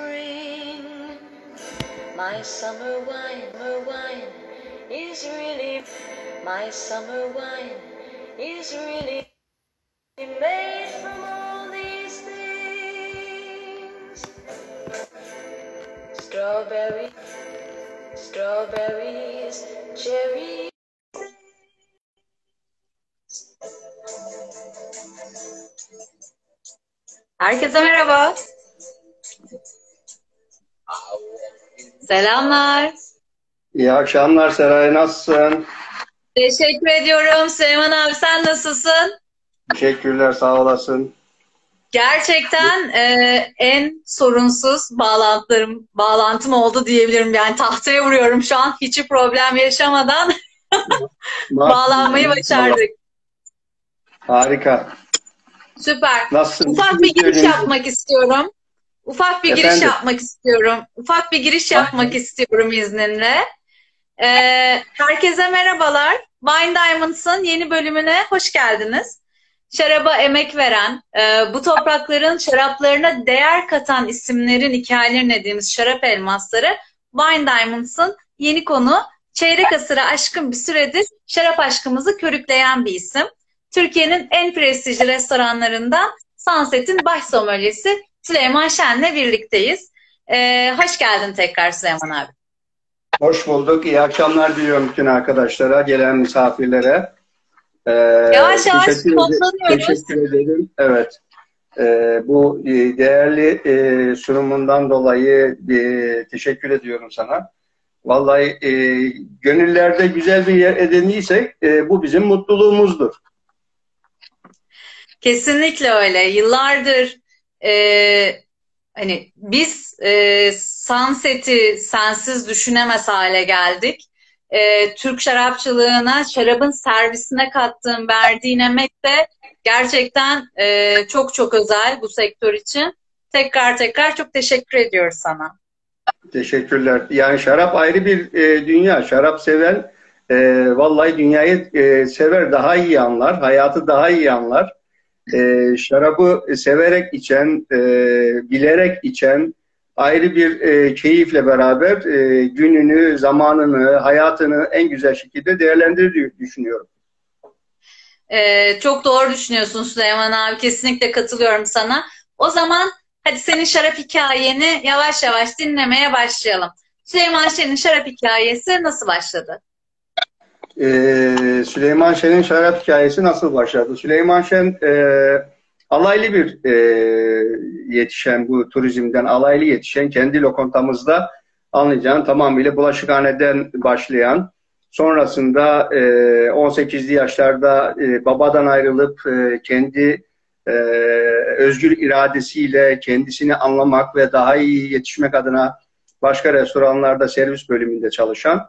spring. My summer wine, summer wine is really my summer wine is really made from all these things. Strawberry, strawberries, cherries. Herkese merhaba. Selamlar. İyi akşamlar Seray nasılsın? Teşekkür ediyorum. Süleyman abi sen nasılsın? Teşekkürler sağ olasın. Gerçekten e, en sorunsuz bağlantılarım, bağlantım oldu diyebilirim. Yani tahtaya vuruyorum şu an. Hiç problem yaşamadan bağlanmayı başardık. Harika. Süper. Nasılsın? Ufak bir giriş yapmak istiyorum. Ufak bir giriş Efendim? yapmak istiyorum. Ufak bir giriş yapmak istiyorum izninle. Ee, herkese merhabalar. Wine Diamonds'ın yeni bölümüne hoş geldiniz. Şaraba emek veren, e, bu toprakların şaraplarına değer katan isimlerin hikayelerini dediğimiz şarap elmasları Wine Diamonds'ın yeni konu çeyrek asıra aşkın bir süredir şarap aşkımızı körükleyen bir isim. Türkiye'nin en prestijli restoranlarından Sunset'in baş sommeliesi Süleyman Şen'le birlikteyiz. Ee, hoş geldin tekrar Süleyman abi. Hoş bulduk. İyi akşamlar diliyorum bütün arkadaşlara, gelen misafirlere. Ee, Yavaş yavaş teşekkür. Teşekkür ederim. Evet. Ee, bu e, değerli e, sunumundan dolayı e, teşekkür ediyorum sana. Vallahi e, gönüllerde güzel bir yer edindiysek e, bu bizim mutluluğumuzdur. Kesinlikle öyle. Yıllardır e, hani biz e, Sunset'i sensiz düşünemez hale geldik. E, Türk şarapçılığına, şarabın servisine kattığın, verdiğin emek de gerçekten e, çok çok özel bu sektör için. Tekrar tekrar çok teşekkür ediyoruz sana. Teşekkürler. Yani şarap ayrı bir e, dünya. Şarap seven e, vallahi dünyayı e, sever, daha iyi anlar, hayatı daha iyi anlar. E, şarabı severek içen, e, bilerek içen ayrı bir e, keyifle beraber e, gününü, zamanını, hayatını en güzel şekilde değerlendirir düşünüyorum. Ee, çok doğru düşünüyorsun Süleyman abi. Kesinlikle katılıyorum sana. O zaman hadi senin şarap hikayeni yavaş yavaş dinlemeye başlayalım. Süleyman Şen'in şarap hikayesi nasıl başladı? Ee, Süleyman Şen'in şarap hikayesi nasıl başladı? Süleyman Şen e, alaylı bir e, yetişen bu turizmden alaylı yetişen kendi lokantamızda anlayacağın tamamıyla bulaşıkhaneden başlayan sonrasında e, 18'li yaşlarda e, babadan ayrılıp e, kendi e, özgür iradesiyle kendisini anlamak ve daha iyi yetişmek adına başka restoranlarda servis bölümünde çalışan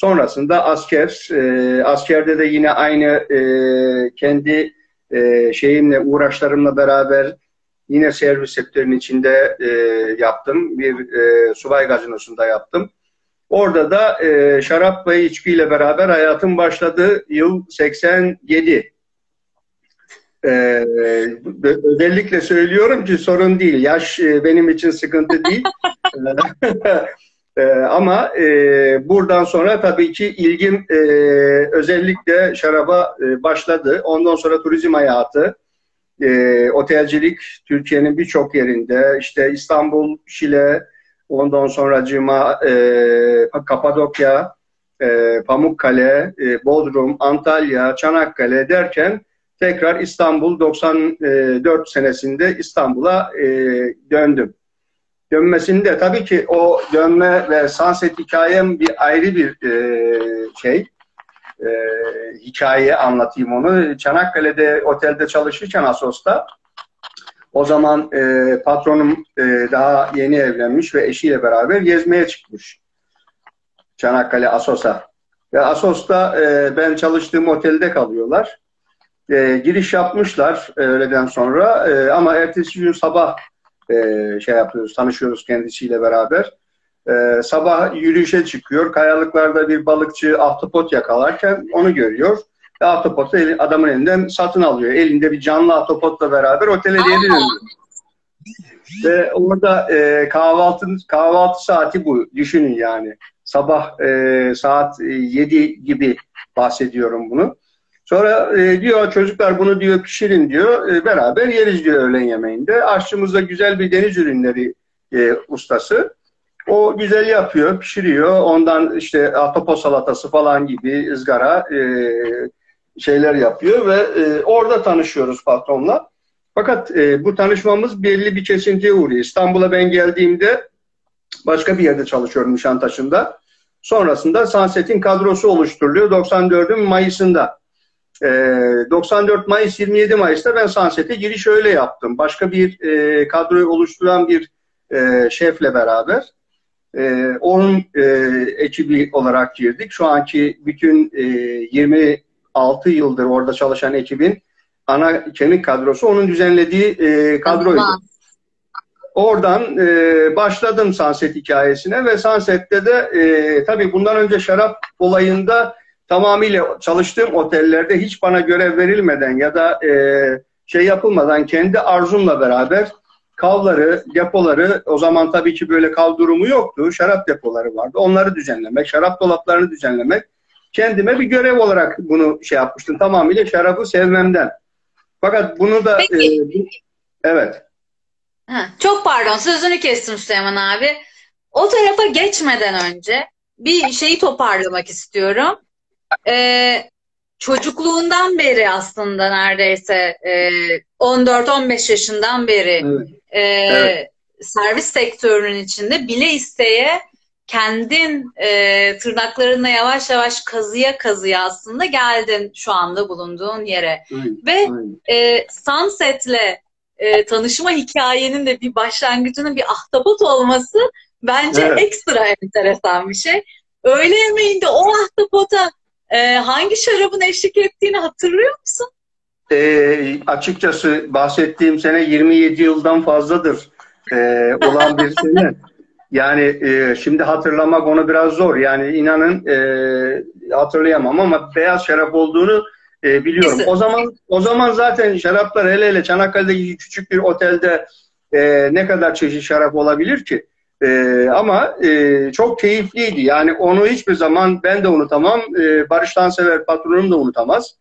Sonrasında asker, e, askerde de yine aynı e, kendi e, şeyimle, uğraşlarımla beraber yine servis sektörünün içinde e, yaptım. Bir e, subay gazinosunda yaptım. Orada da e, şarap ve içkiyle beraber hayatım başladı. Yıl 87. E, özellikle söylüyorum ki sorun değil. Yaş e, benim için sıkıntı değil. Ee, ama e, buradan sonra tabii ki ilgim e, özellikle şaraba e, başladı. Ondan sonra turizm hayatı, e, otelcilik Türkiye'nin birçok yerinde, işte İstanbul, Şile, ondan sonra Cima, e, Kapadokya, e, Pamukkale, e, Bodrum, Antalya, Çanakkale derken tekrar İstanbul 94 senesinde İstanbul'a e, döndüm dönmesinde tabii ki o dönme ve sunset hikayem bir ayrı bir e, şey. E, hikaye anlatayım onu. Çanakkale'de otelde çalışırken Asos'ta o zaman e, patronum e, daha yeni evlenmiş ve eşiyle beraber gezmeye çıkmış. Çanakkale Asos'a. Ve Asos'ta e, ben çalıştığım otelde kalıyorlar. E, giriş yapmışlar öğleden sonra e, ama ertesi gün sabah e, şey yapıyoruz, tanışıyoruz kendisiyle beraber. E, sabah yürüyüşe çıkıyor. Kayalıklarda bir balıkçı ahtapot yakalarken onu görüyor. Ve ahtapotu eli- adamın elinden satın alıyor. Elinde bir canlı ahtapotla beraber otele geri dönüyor. Ve orada e, kahvaltı kahvaltı saati bu. Düşünün yani. Sabah e, saat 7 gibi bahsediyorum bunu. Sonra e, diyor çocuklar bunu diyor pişirin diyor. E, beraber yeriz diyor öğlen yemeğinde. Aşçımız da güzel bir deniz ürünleri e, ustası. O güzel yapıyor, pişiriyor. Ondan işte atopo salatası falan gibi ızgara e, şeyler yapıyor ve e, orada tanışıyoruz patronla. Fakat e, bu tanışmamız belli bir kesintiye uğruyor. İstanbul'a ben geldiğimde başka bir yerde çalışıyorum Nişantaşı'nda. Sonrasında Sunset'in kadrosu oluşturuluyor 94'ün Mayıs'ında. E, 94 Mayıs 27 Mayıs'ta ben Sunset'e giriş öyle yaptım. Başka bir e, kadroyu oluşturan bir e, şefle beraber. E, onun e, ekibi olarak girdik. Şu anki bütün e, 26 yıldır orada çalışan ekibin ana kemik kadrosu onun düzenlediği e, kadroydu. Oradan e, başladım Sunset hikayesine ve Sunset'te de e, tabii bundan önce şarap olayında tamamıyla çalıştığım otellerde hiç bana görev verilmeden ya da e, şey yapılmadan kendi arzumla beraber kavları, depoları o zaman tabii ki böyle kav durumu yoktu. Şarap depoları vardı. Onları düzenlemek, şarap dolaplarını düzenlemek kendime bir görev olarak bunu şey yapmıştım. Tamamıyla şarabı sevmemden. Fakat bunu da Peki. e, bu- evet. Ha, çok pardon sözünü kestim Süleyman abi. O tarafa geçmeden önce bir şeyi toparlamak istiyorum. Ee, çocukluğundan beri aslında neredeyse e, 14-15 yaşından beri evet. e, Evet. servis sektörünün içinde bile isteye kendin e, tırnaklarınla yavaş yavaş kazıya kazıya aslında geldin şu anda bulunduğun yere. Aynen, Ve aynen. e, Sunset'le e, tanışma hikayenin de bir başlangıcının bir ahtapot olması bence Evet. ekstra enteresan bir şey. Öğle yemeğinde o ahtapota e, hangi şarabın eşlik ettiğini hatırlıyor musun? Ee, açıkçası bahsettiğim sene 27 yıldan fazladır ee, olan bir sene. Yani e, şimdi hatırlamak onu biraz zor. Yani inanın e, hatırlayamam ama beyaz şarap olduğunu e, biliyorum. Kesin. O zaman o zaman zaten şaraplar hele hele Çanakkale'deki küçük bir otelde e, ne kadar çeşit şarap olabilir ki? E, ama e, çok keyifliydi. Yani onu hiçbir zaman ben de unutamam. E, Barış Tansever patronum da unutamaz.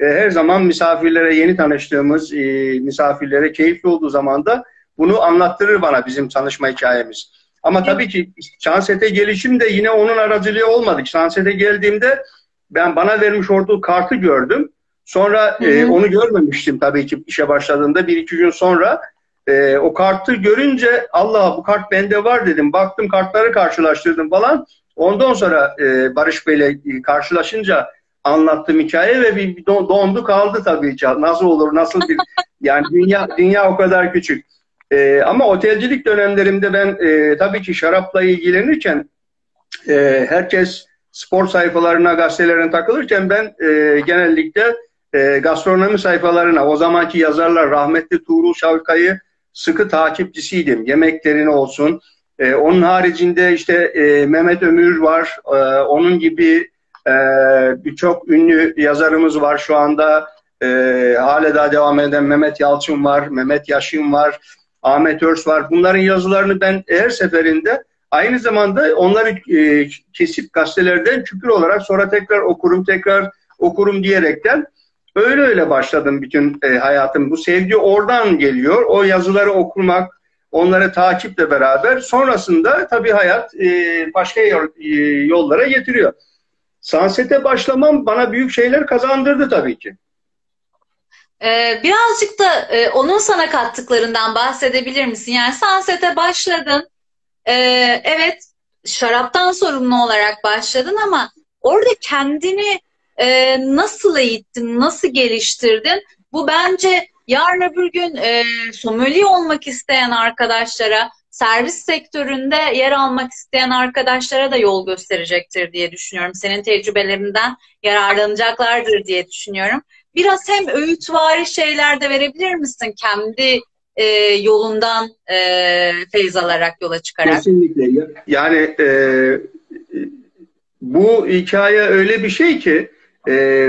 E, her zaman misafirlere yeni tanıştığımız e, misafirlere keyifli olduğu zaman da bunu anlattırır bana bizim tanışma hikayemiz. Ama tabii ki Şanset'e gelişim de yine onun aracılığı olmadı. Şanset'e geldiğimde ben bana vermiş olduğu kartı gördüm. Sonra Hı e, hı. onu görmemiştim tabii ki işe başladığımda. Bir iki gün sonra e, o kartı görünce Allah bu kart bende var dedim. Baktım kartları karşılaştırdım falan. Ondan sonra e, Barış Bey'le e, karşılaşınca anlattım hikaye ve bir bir don- dondu kaldı tabii ki. Nasıl olur, nasıl bir yani dünya dünya o kadar küçük. E, ama otelcilik dönemlerimde ben e, tabii ki şarapla ilgilenirken e, herkes spor sayfalarına, gazetelerine takılırken ben e, genellikle e, gastronomi sayfalarına o zamanki yazarlar rahmetli Tuğrul Şavkay'ı sıkı takipçisiydim. Yemeklerini olsun. E, onun haricinde işte e, Mehmet Ömür var. E, onun gibi e, birçok ünlü yazarımız var şu anda. E, hala daha devam eden Mehmet Yalçın var, Mehmet Yaşın var, Ahmet Örs var. Bunların yazılarını ben her seferinde aynı zamanda onları e, kesip gazetelerden küpür olarak sonra tekrar okurum, tekrar okurum diyerekten öyle öyle başladım bütün e, hayatım. Bu sevgi oradan geliyor. O yazıları okumak, onları takiple beraber sonrasında tabii hayat e, başka e, yollara getiriyor. Sunset'e başlamam bana büyük şeyler kazandırdı tabii ki. Ee, birazcık da e, onun sana kattıklarından bahsedebilir misin? Yani Sunset'e başladın. Ee, evet, şaraptan sorumlu olarak başladın ama orada kendini e, nasıl eğittin, nasıl geliştirdin? Bu bence yarın öbür gün e, sommelier olmak isteyen arkadaşlara, servis sektöründe yer almak isteyen arkadaşlara da yol gösterecektir diye düşünüyorum. Senin tecrübelerinden yararlanacaklardır diye düşünüyorum. Biraz hem öğütvari şeyler de verebilir misin kendi e, yolundan e, feyz alarak yola çıkarak? Kesinlikle. Yani e, bu hikaye öyle bir şey ki e,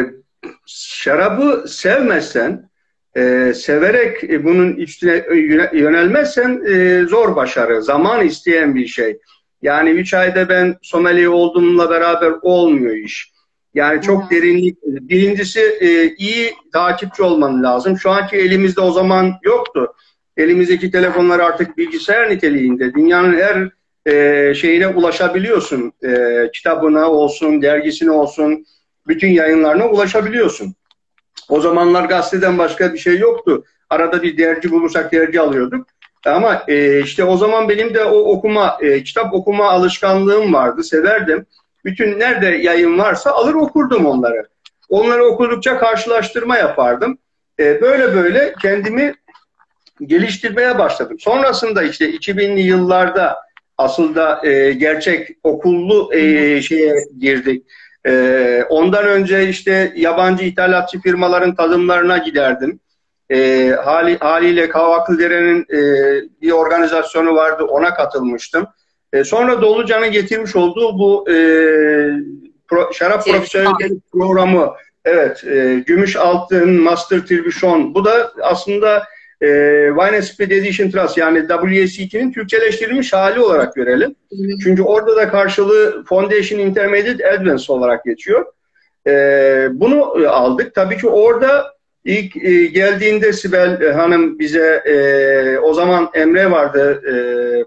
şarabı sevmezsen e, severek e, bunun üstüne yönelmezsen e, zor başarı, zaman isteyen bir şey. Yani üç ayda ben sommelier olduğumla beraber olmuyor iş. Yani çok hmm. derinlik. Birincisi e, iyi takipçi olman lazım. Şu anki elimizde o zaman yoktu. Elimizdeki telefonlar artık bilgisayar niteliğinde. Dünyanın her e, şeyine ulaşabiliyorsun. E, kitabına olsun, dergisine olsun, bütün yayınlarına ulaşabiliyorsun. O zamanlar gazeteden başka bir şey yoktu. Arada bir dergi bulursak dergi alıyorduk. Ama e, işte o zaman benim de o okuma, e, kitap okuma alışkanlığım vardı, severdim. Bütün nerede yayın varsa alır okurdum onları. Onları okudukça karşılaştırma yapardım. E, böyle böyle kendimi geliştirmeye başladım. Sonrasında işte 2000'li yıllarda asıl da e, gerçek okullu e, şeye girdik. E, ondan önce işte yabancı ithalatçı firmaların tadımlarına giderdim. E, hali, haliyle Kavaklıdere'nin e, bir organizasyonu vardı ona katılmıştım. E, sonra Dolucan'ın getirmiş olduğu bu e, pro, şarap profesyonelleri programı evet e, Gümüş Altın, Master Tribüşon bu da aslında e, Wine Spirit Edition Trust yani WSET'nin Türkçeleştirilmiş hali olarak görelim. Çünkü orada da karşılığı Foundation Intermediate Advance olarak geçiyor. E, bunu aldık. Tabii ki orada ilk e, geldiğinde Sibel Hanım bize e, o zaman Emre vardı e,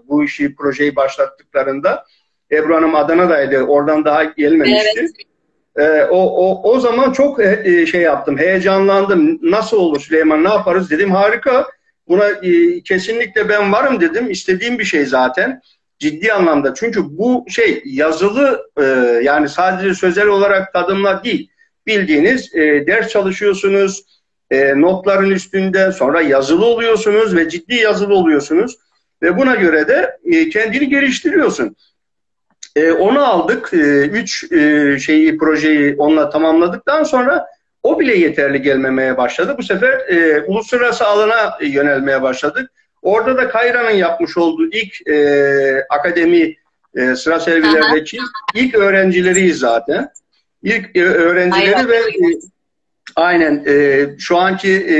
bu işi projeyi başlattıklarında. Ebru Hanım Adana'daydı. Oradan daha gelmemişti. Evet. Ee, o, o, o zaman çok e, şey yaptım, heyecanlandım. Nasıl olur Süleyman, ne yaparız dedim. Harika, buna e, kesinlikle ben varım dedim. İstediğim bir şey zaten. Ciddi anlamda. Çünkü bu şey yazılı e, yani sadece sözel olarak tadımlar değil. Bildiğiniz e, ders çalışıyorsunuz, e, notların üstünde sonra yazılı oluyorsunuz ve ciddi yazılı oluyorsunuz. Ve buna göre de e, kendini geliştiriyorsun. E, onu aldık. E, üç e, şeyi projeyi onunla tamamladıktan sonra o bile yeterli gelmemeye başladı. Bu sefer e, uluslararası alana yönelmeye başladık. Orada da Kayra'nın yapmış olduğu ilk e, akademi e, sıra servilerdeki ilk öğrencileriyiz zaten. İlk e, öğrencileri Aynen. ve e, aynen e, şu anki e,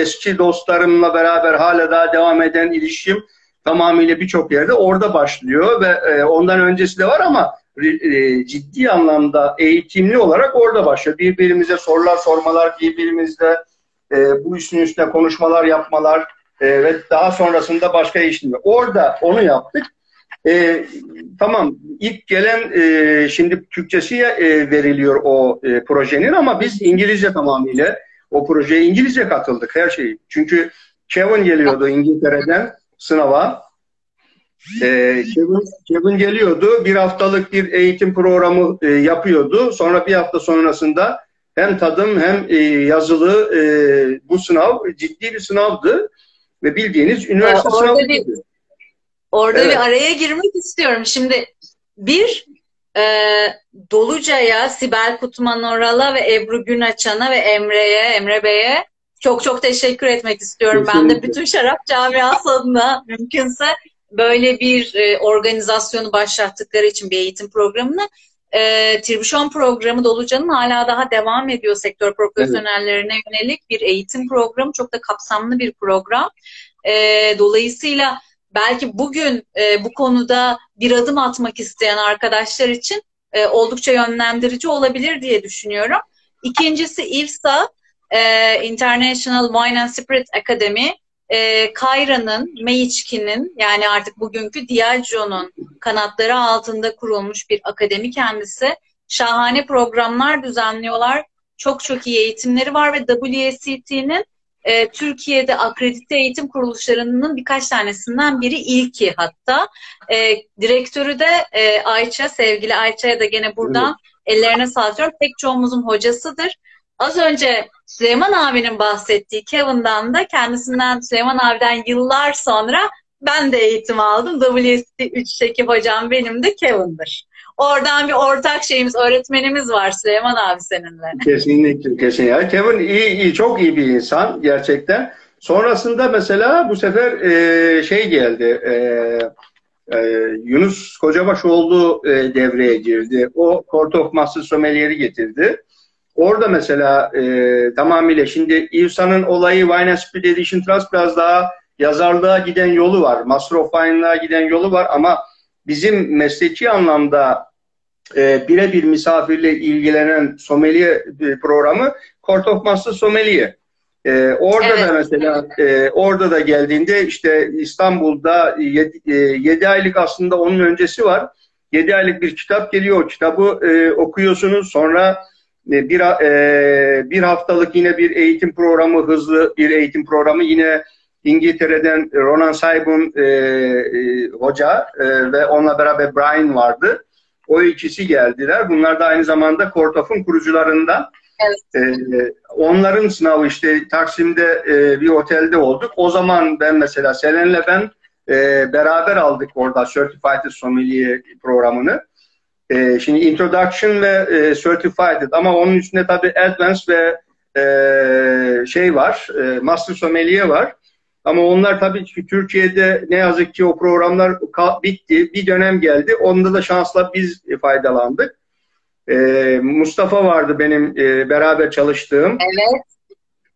eski dostlarımla beraber hala daha devam eden ilişkim tamamıyla birçok yerde orada başlıyor ve e, ondan öncesi de var ama e, ciddi anlamda eğitimli olarak orada başlıyor. Birbirimize sorular sormalar, birbirimizle e, bu işin üstüne konuşmalar yapmalar e, ve daha sonrasında başka işler. Orada onu yaptık. E, tamam ilk gelen e, şimdi Türkçesi e, veriliyor o e, projenin ama biz İngilizce tamamıyla o projeye İngilizce katıldık her şeyi. Çünkü Kevin geliyordu İngiltere'den sınava. Ee, Kevin, Kevin geliyordu. Bir haftalık bir eğitim programı e, yapıyordu. Sonra bir hafta sonrasında hem tadım hem e, yazılı e, bu sınav ciddi bir sınavdı. Ve bildiğiniz üniversite orada sınavı. Bir, orada evet. bir araya girmek istiyorum. Şimdi bir e, Doluca'ya, Sibel Kutman Oral'a ve Ebru Günaçan'a ve Emre'ye, Emre Bey'e çok çok teşekkür etmek istiyorum. Kesinlikle. Ben de bütün şarap camiası adına mümkünse böyle bir e, organizasyonu başlattıkları için bir eğitim programını e, Tribüşon programı Dolucan'ın hala daha devam ediyor sektör profesyonellerine evet. yönelik bir eğitim programı. Çok da kapsamlı bir program. E, dolayısıyla belki bugün e, bu konuda bir adım atmak isteyen arkadaşlar için e, oldukça yönlendirici olabilir diye düşünüyorum. İkincisi İLSA e, International Wine and Spirit Academy e, Kayra'nın, Meiçki'nin yani artık bugünkü Diageo'nun kanatları altında kurulmuş bir akademi kendisi. Şahane programlar düzenliyorlar. Çok çok iyi eğitimleri var ve WSET'nin e, Türkiye'de akredite eğitim kuruluşlarının birkaç tanesinden biri ilki hatta. E, direktörü de e, Ayça, sevgili Ayça'ya da gene buradan evet. ellerine sağlıyorum. Pek çoğumuzun hocasıdır. Az önce Süleyman abinin bahsettiği Kevin'dan da kendisinden Süleyman abiden yıllar sonra ben de eğitim aldım. WST 3 ekip hocam benim de Kevin'dir. Oradan bir ortak şeyimiz, öğretmenimiz var Süleyman abi seninle. Kesinlikle, kesinlikle. Kevin iyi, iyi, çok iyi bir insan gerçekten. Sonrasında mesela bu sefer e, şey geldi, e, e, Yunus Kocabaşoğlu e, devreye girdi. O Court of Master Sommelier'i getirdi. Orada mesela e, tamamıyla şimdi İvsa'nın olayı Wine Spirit Edition Trust biraz daha yazarlığa giden yolu var. Master of Wine'lığa giden yolu var ama bizim mesleki anlamda e, birebir misafirle ilgilenen sommelier e, programı Court of Master Sommelier. E, orada Evet. da mesela e, orada da geldiğinde işte İstanbul'da 7 aylık aslında onun öncesi var. 7 aylık bir kitap geliyor. O kitabı e, okuyorsunuz. Sonra e, bir e, bir haftalık yine bir eğitim programı, hızlı bir eğitim programı yine İngiltere'den Ronan Saibun e, e, hoca e, ve onunla beraber Brian vardı. O ikisi geldiler. Bunlar da aynı zamanda Kortof'un kurucularından. E, onların sınavı işte Taksim'de e, bir otelde olduk. O zaman ben mesela Selen'le ben e, beraber aldık orada Certified Sommelier programını. E, şimdi Introduction ve e, Certified ama onun üstünde tabii Advanced ve e, şey var, e, Master Sommelier var. Ama onlar tabii ki Türkiye'de ne yazık ki o programlar bitti. Bir dönem geldi. Onda da şansla biz faydalandık. E, Mustafa vardı benim e, beraber çalıştığım. Evet.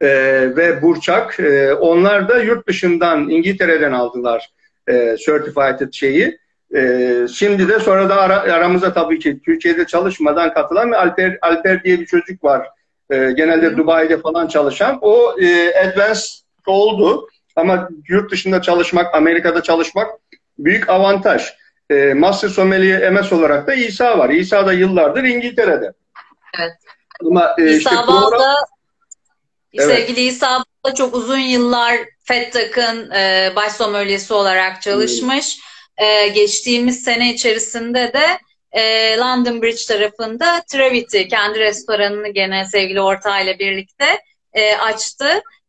E, ve Burçak. E, onlar da yurt dışından İngiltere'den aldılar e, Certified şeyi. E, şimdi de sonra da ara, aramıza tabii ki Türkiye'de çalışmadan katılan Alper, Alper diye bir çocuk var. E, genelde Hı. Dubai'de falan çalışan. O e, advanced oldu. Ama yurt dışında çalışmak, Amerika'da çalışmak büyük avantaj. E, Master Sommelier MS olarak da İsa var. İsa da yıllardır İngiltere'de. Evet. Ama e, işte İsa program- Balda, Evet. sevgili İsa Balda çok uzun yıllar FETTAK'ın e, baş sommeliesi olarak çalışmış. E, geçtiğimiz sene içerisinde de e, London Bridge tarafında Travity kendi restoranını gene sevgili ortağıyla birlikte e, açtı.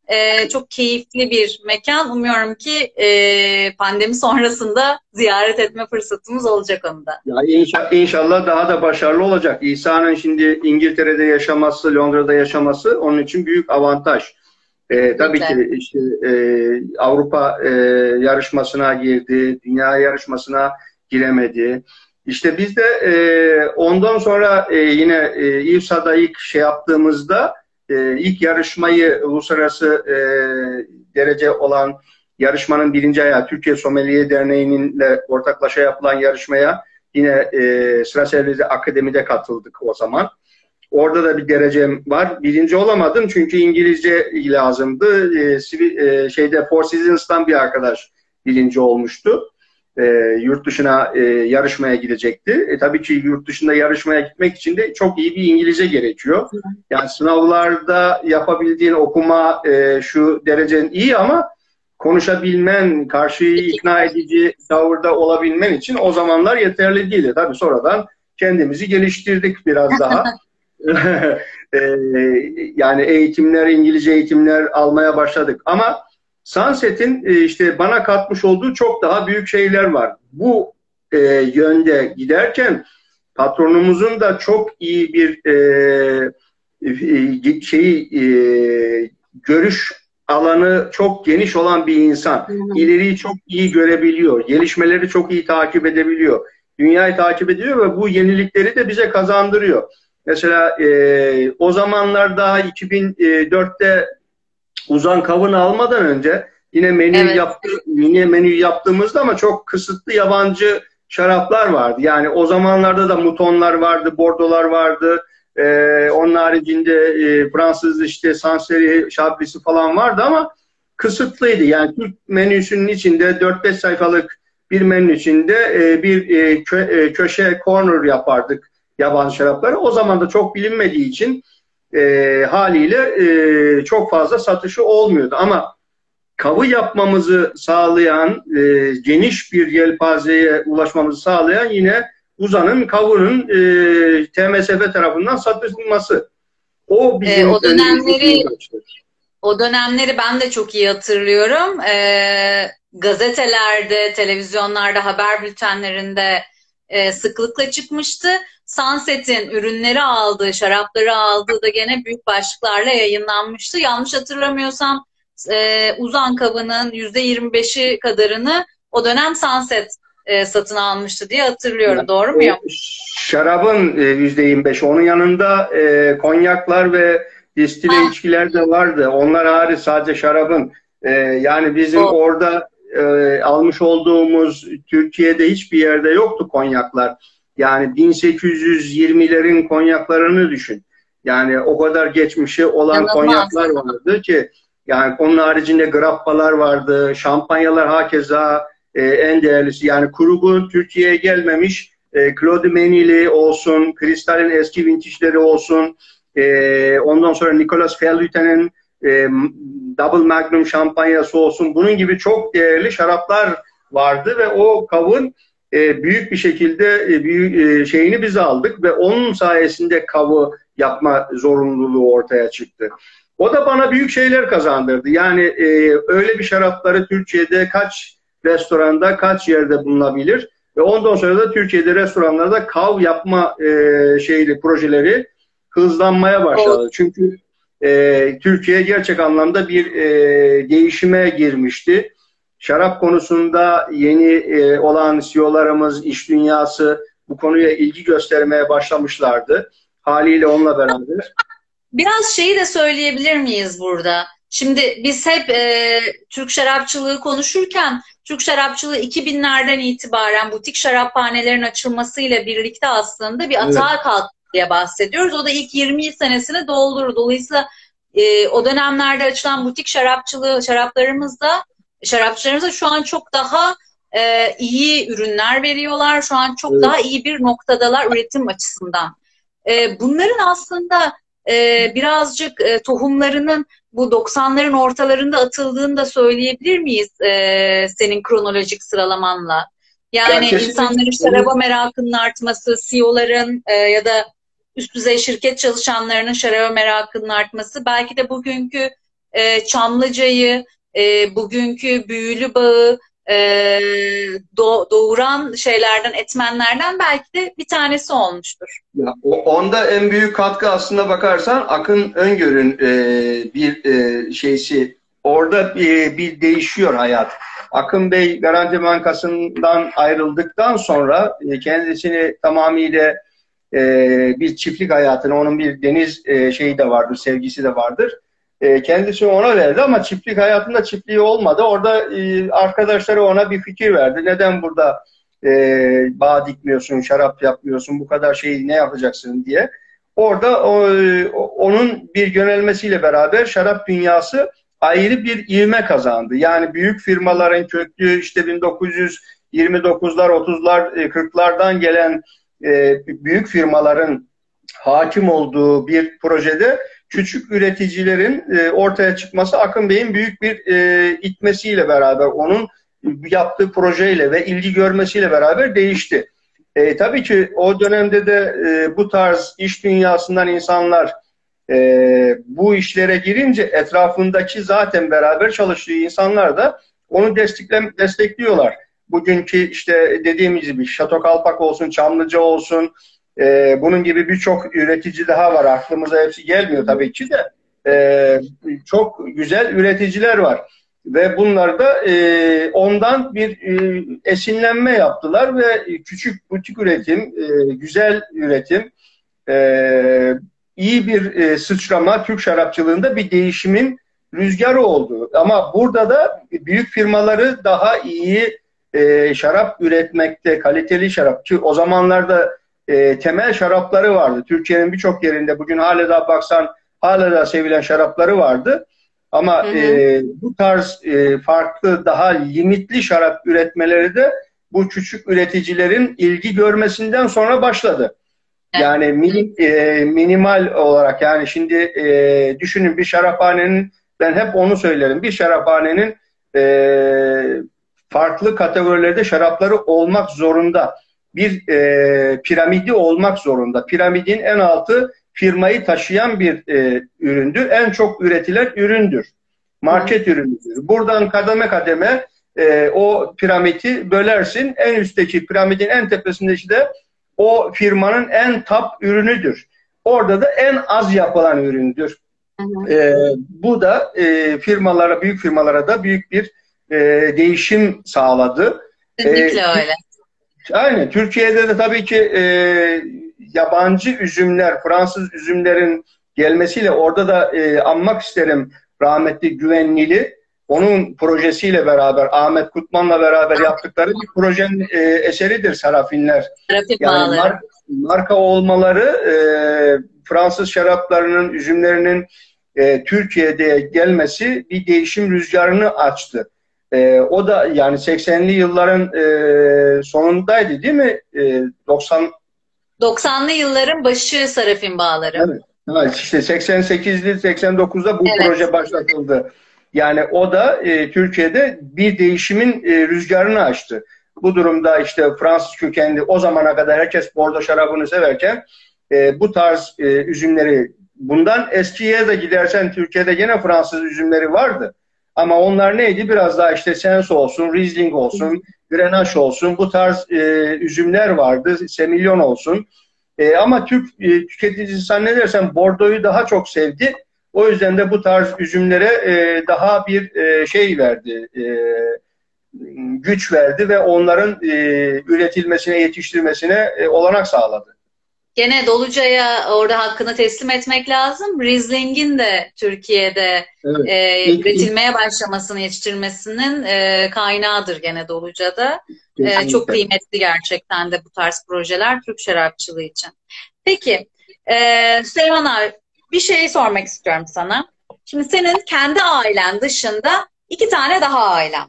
E, çok keyifli bir mekan. Umuyorum ki e, pandemi sonrasında ziyaret etme fırsatımız olacak onu da. Ya inşa- inşallah daha da başarılı olacak. İsa'nın şimdi İngiltere'de yaşaması, Londra'da yaşaması onun için büyük avantaj. Ee, tabii ki işte e, Avrupa e, yarışmasına girdi, dünya yarışmasına giremedi. İşte biz de e, ondan sonra e, yine e, İvsa'da ilk şey yaptığımızda e, ilk yarışmayı uluslararası e, derece olan yarışmanın birinci ayağı Türkiye Sommelier Derneği'ninle ortaklaşa yapılan yarışmaya yine e, sıra servisi akademide katıldık o zaman. Orada da bir derecem var. Birinci olamadım çünkü İngilizce lazımdı. E, sivil- e, şeyde Four Seasons'tan bir arkadaş birinci olmuştu. E, yurt dışına e, yarışmaya gidecekti. E, tabii ki yurt dışında yarışmaya gitmek için de çok iyi bir İngilizce gerekiyor. Yani sınavlarda yapabildiğin okuma e, şu derecen iyi ama konuşabilmen, karşıyı ikna edici tavırda olabilmen için o zamanlar yeterli değildi. Tabii sonradan kendimizi geliştirdik biraz daha. E, yani eğitimler, İngilizce eğitimler almaya başladık. Ama Sunset'in e, işte bana katmış olduğu çok daha büyük şeyler var. Bu e, yönde giderken patronumuzun da çok iyi bir e, şeyi e, görüş alanı çok geniş olan bir insan. İleriyi çok iyi görebiliyor. Gelişmeleri çok iyi takip edebiliyor. Dünyayı takip ediyor ve bu yenilikleri de bize kazandırıyor. Mesela e, o zamanlar daha 2004'te Uzan Kavun almadan önce yine menü Evet. yaptı, yine menü yaptığımızda ama çok kısıtlı yabancı şaraplar vardı. Yani o zamanlarda da mutonlar vardı, bordolar vardı. Ee, onun haricinde e, Fransız işte Sancerre, Chablis'i falan vardı ama kısıtlıydı. Yani Türk menüsünün içinde 4-5 sayfalık bir menü içinde e, bir e, kö- e, köşe corner yapardık yabancı şarapları. O zaman da çok bilinmediği için e, haliyle e, çok fazla satışı olmuyordu. Ama kavı yapmamızı sağlayan, e, geniş bir yelpazeye ulaşmamızı sağlayan yine Uzan'ın kavunun e, TMSF tarafından satılması. O bizim E, o dönemleri- O dönemleri ben de çok iyi hatırlıyorum. Ee, gazetelerde, televizyonlarda, haber bültenlerinde e, sıklıkla çıkmıştı. Sunset'in ürünleri aldığı, şarapları aldığı da gene büyük başlıklarla yayınlanmıştı. Yanlış hatırlamıyorsam e, Uzan kabının %25'i kadarını o dönem Sunset e, satın almıştı diye hatırlıyorum. Doğru muyum? şarabın e, yüzde 25. Onun yanında e, konyaklar ve distile Ha. içkiler de vardı. Onlar hariç sadece şarabın. E, yani bizim Doğru. orada e, almış olduğumuz Türkiye'de hiçbir yerde yoktu konyaklar. Yani 1820'lerin konyaklarını düşün. Yani o kadar geçmişi olan İnanılmaz. konyaklar vardı ki yani onun haricinde grappalar vardı, şampanyalar hakeza e, en değerlisi. Yani Krug'un Türkiye'ye gelmemiş e, Claude Menili olsun, Kristal'in eski vintage'leri olsun, e, ondan sonra Nicolas Fellhütten'in e, Double Magnum şampanyası olsun. Bunun gibi çok değerli şaraplar vardı ve o kavun e, büyük bir şekilde e, büyük, e, şeyini biz aldık ve onun sayesinde kavı yapma zorunluluğu ortaya çıktı. O da bana büyük şeyler kazandırdı. Yani e, öyle bir şarapları Türkiye'de kaç restoranda, kaç yerde bulunabilir ve ondan sonra da Türkiye'de restoranlarda kav yapma e, şeyli projeleri hızlanmaya başladı. Çünkü e, Türkiye gerçek anlamda bir e, değişime girmişti. Şarap konusunda yeni e, olan CEO'larımız, iş dünyası bu konuya ilgi göstermeye başlamışlardı. Haliyle onunla beraber. Biraz şeyi de söyleyebilir miyiz burada? Şimdi biz hep e, Türk şarapçılığı konuşurken Türk şarapçılığı 2000'lerden itibaren butik şaraphanelerin açılmasıyla birlikte aslında bir atağa kalktı diye bahsediyoruz. O da ilk 20 senesini doldurur. Dolayısıyla e, o dönemlerde açılan butik şarapçılığı şaraplarımız da şarapçılarımız da şu an çok daha e, iyi ürünler veriyorlar. Şu an çok Evet. daha iyi bir noktadalar üretim açısından. E, bunların aslında e, birazcık e, tohumlarının bu 90'ların ortalarında atıldığını da söyleyebilir miyiz e, senin kronolojik sıralamanla? Yani Ya insanların şaraba merakının artması, CEO'ların e, ya da üst düzey şirket çalışanlarının şaraba merakının artması, belki de bugünkü e, Çamlıca'yı, e, bugünkü büyülü bağı e, do- doğuran şeylerden, etmenlerden belki de bir tanesi olmuştur. Ya, o- onda en büyük katkı aslında bakarsan Akın Öngör'ün e, bir e, şeysi. Orada bir, bir değişiyor hayat. Akın Bey Garanti Bankası'ndan ayrıldıktan sonra e, kendisini tamamıyla e, bir çiftlik hayatına, onun bir deniz e, şeyi de vardır, sevgisi de vardır. E, kendisi ona verdi ama çiftlik hayatında çiftliği olmadı. Orada e, arkadaşları ona bir fikir verdi. Neden burada e, bağ dikmiyorsun, şarap yapmıyorsun, bu kadar şeyi ne yapacaksın diye. Orada o, o- onun bir yönelmesiyle beraber şarap dünyası ayrı bir ivme kazandı. Yani büyük firmaların köklü işte 1929'lar, 30'lar, e, 40'lardan gelen e, büyük firmaların hakim olduğu bir projede küçük üreticilerin e, ortaya çıkması Akın Bey'in büyük bir e, itmesiyle beraber onun yaptığı projeyle ve ilgi görmesiyle beraber değişti. E, tabii ki o dönemde de e, bu tarz iş dünyasından insanlar e, bu işlere girince etrafındaki zaten beraber çalıştığı insanlar da onu destekle, destekliyorlar. Bugünkü işte dediğimiz gibi Şato Kalpak olsun, Çamlıca olsun, e, bunun gibi birçok üretici daha var. Aklımıza hepsi gelmiyor tabii ki de. E, çok güzel üreticiler var. Ve bunlar da e, ondan bir e, esinlenme yaptılar ve küçük butik üretim, e, güzel üretim, e, iyi bir e, sıçrama Türk şarapçılığında bir değişimin rüzgarı oldu. Ama burada da büyük firmaları daha iyi e, şarap üretmekte, kaliteli şarap. Ki o zamanlarda e, temel şarapları vardı. Türkiye'nin birçok yerinde bugün hala da baksan hala da sevilen şarapları vardı. Ama Hı hı. e, bu tarz e, farklı daha limitli şarap üretmeleri de bu küçük üreticilerin ilgi görmesinden sonra başladı. Evet. Yani minim, e, minimal olarak yani şimdi e, düşünün bir şaraphanenin ben hep onu söylerim. Bir şaraphanenin e, farklı kategorilerde şarapları olmak zorunda. Bir e, piramidi olmak zorunda. Piramidin en altı firmayı taşıyan bir e, üründür. En çok üretilen üründür. Market ürünüdür. Buradan kademe kademe e, o piramidi bölersin. En üstteki piramidin en tepesinde işte o firmanın en top ürünüdür. Orada da en az yapılan üründür. Hı hı. E, bu da e, firmalara, büyük firmalara da büyük bir e, değişim sağladı. Kesinlikle Ee, öyle. Aynen. Türkiye'de de tabii ki e, yabancı üzümler, Fransız üzümlerin gelmesiyle orada da e, anmak isterim rahmetli Güvenlili. Onun projesiyle beraber, Ahmet Kutman'la beraber yaptıkları bir projenin e, eseridir Sarafinler. Yani mar- marka olmaları e, Fransız şaraplarının, üzümlerinin e, Türkiye'de gelmesi bir değişim rüzgarını açtı. E, o da yani 80'li yılların e, sonundaydı değil mi? E, 90 90'lı yılların başı Sarafin bağları. Evet. Evet, işte 88'li 89'da bu Evet. proje başlatıldı. Yani o da e, Türkiye'de bir değişimin e, rüzgarını açtı. Bu durumda işte Fransız kökenli o zamana kadar herkes bordo şarabını severken e, bu tarz e, üzümleri bundan eskiye de gidersen Türkiye'de yine Fransız üzümleri vardı. Ama onlar neydi? Biraz daha işte Sens olsun, Riesling olsun, Grenache olsun bu tarz e, üzümler vardı. Semillon olsun. E, ama Türk e, tüketicisi zannedersem Bordeaux'u daha çok sevdi. O yüzden de bu tarz üzümlere e, daha bir e, şey verdi, e, güç verdi ve onların e, üretilmesine, yetiştirmesine e, olanak sağladı. Gene Doluca'ya orada hakkını teslim etmek lazım. Riesling'in de Türkiye'de Evet. e, üretilmeye başlamasını, yetiştirmesinin e, kaynağıdır gene Doluca'da. E, çok kıymetli gerçekten de bu tarz projeler Türk şarapçılığı için. Peki, e, Süleyman abi bir şey sormak istiyorum sana. Şimdi senin kendi ailen dışında iki tane daha ailen.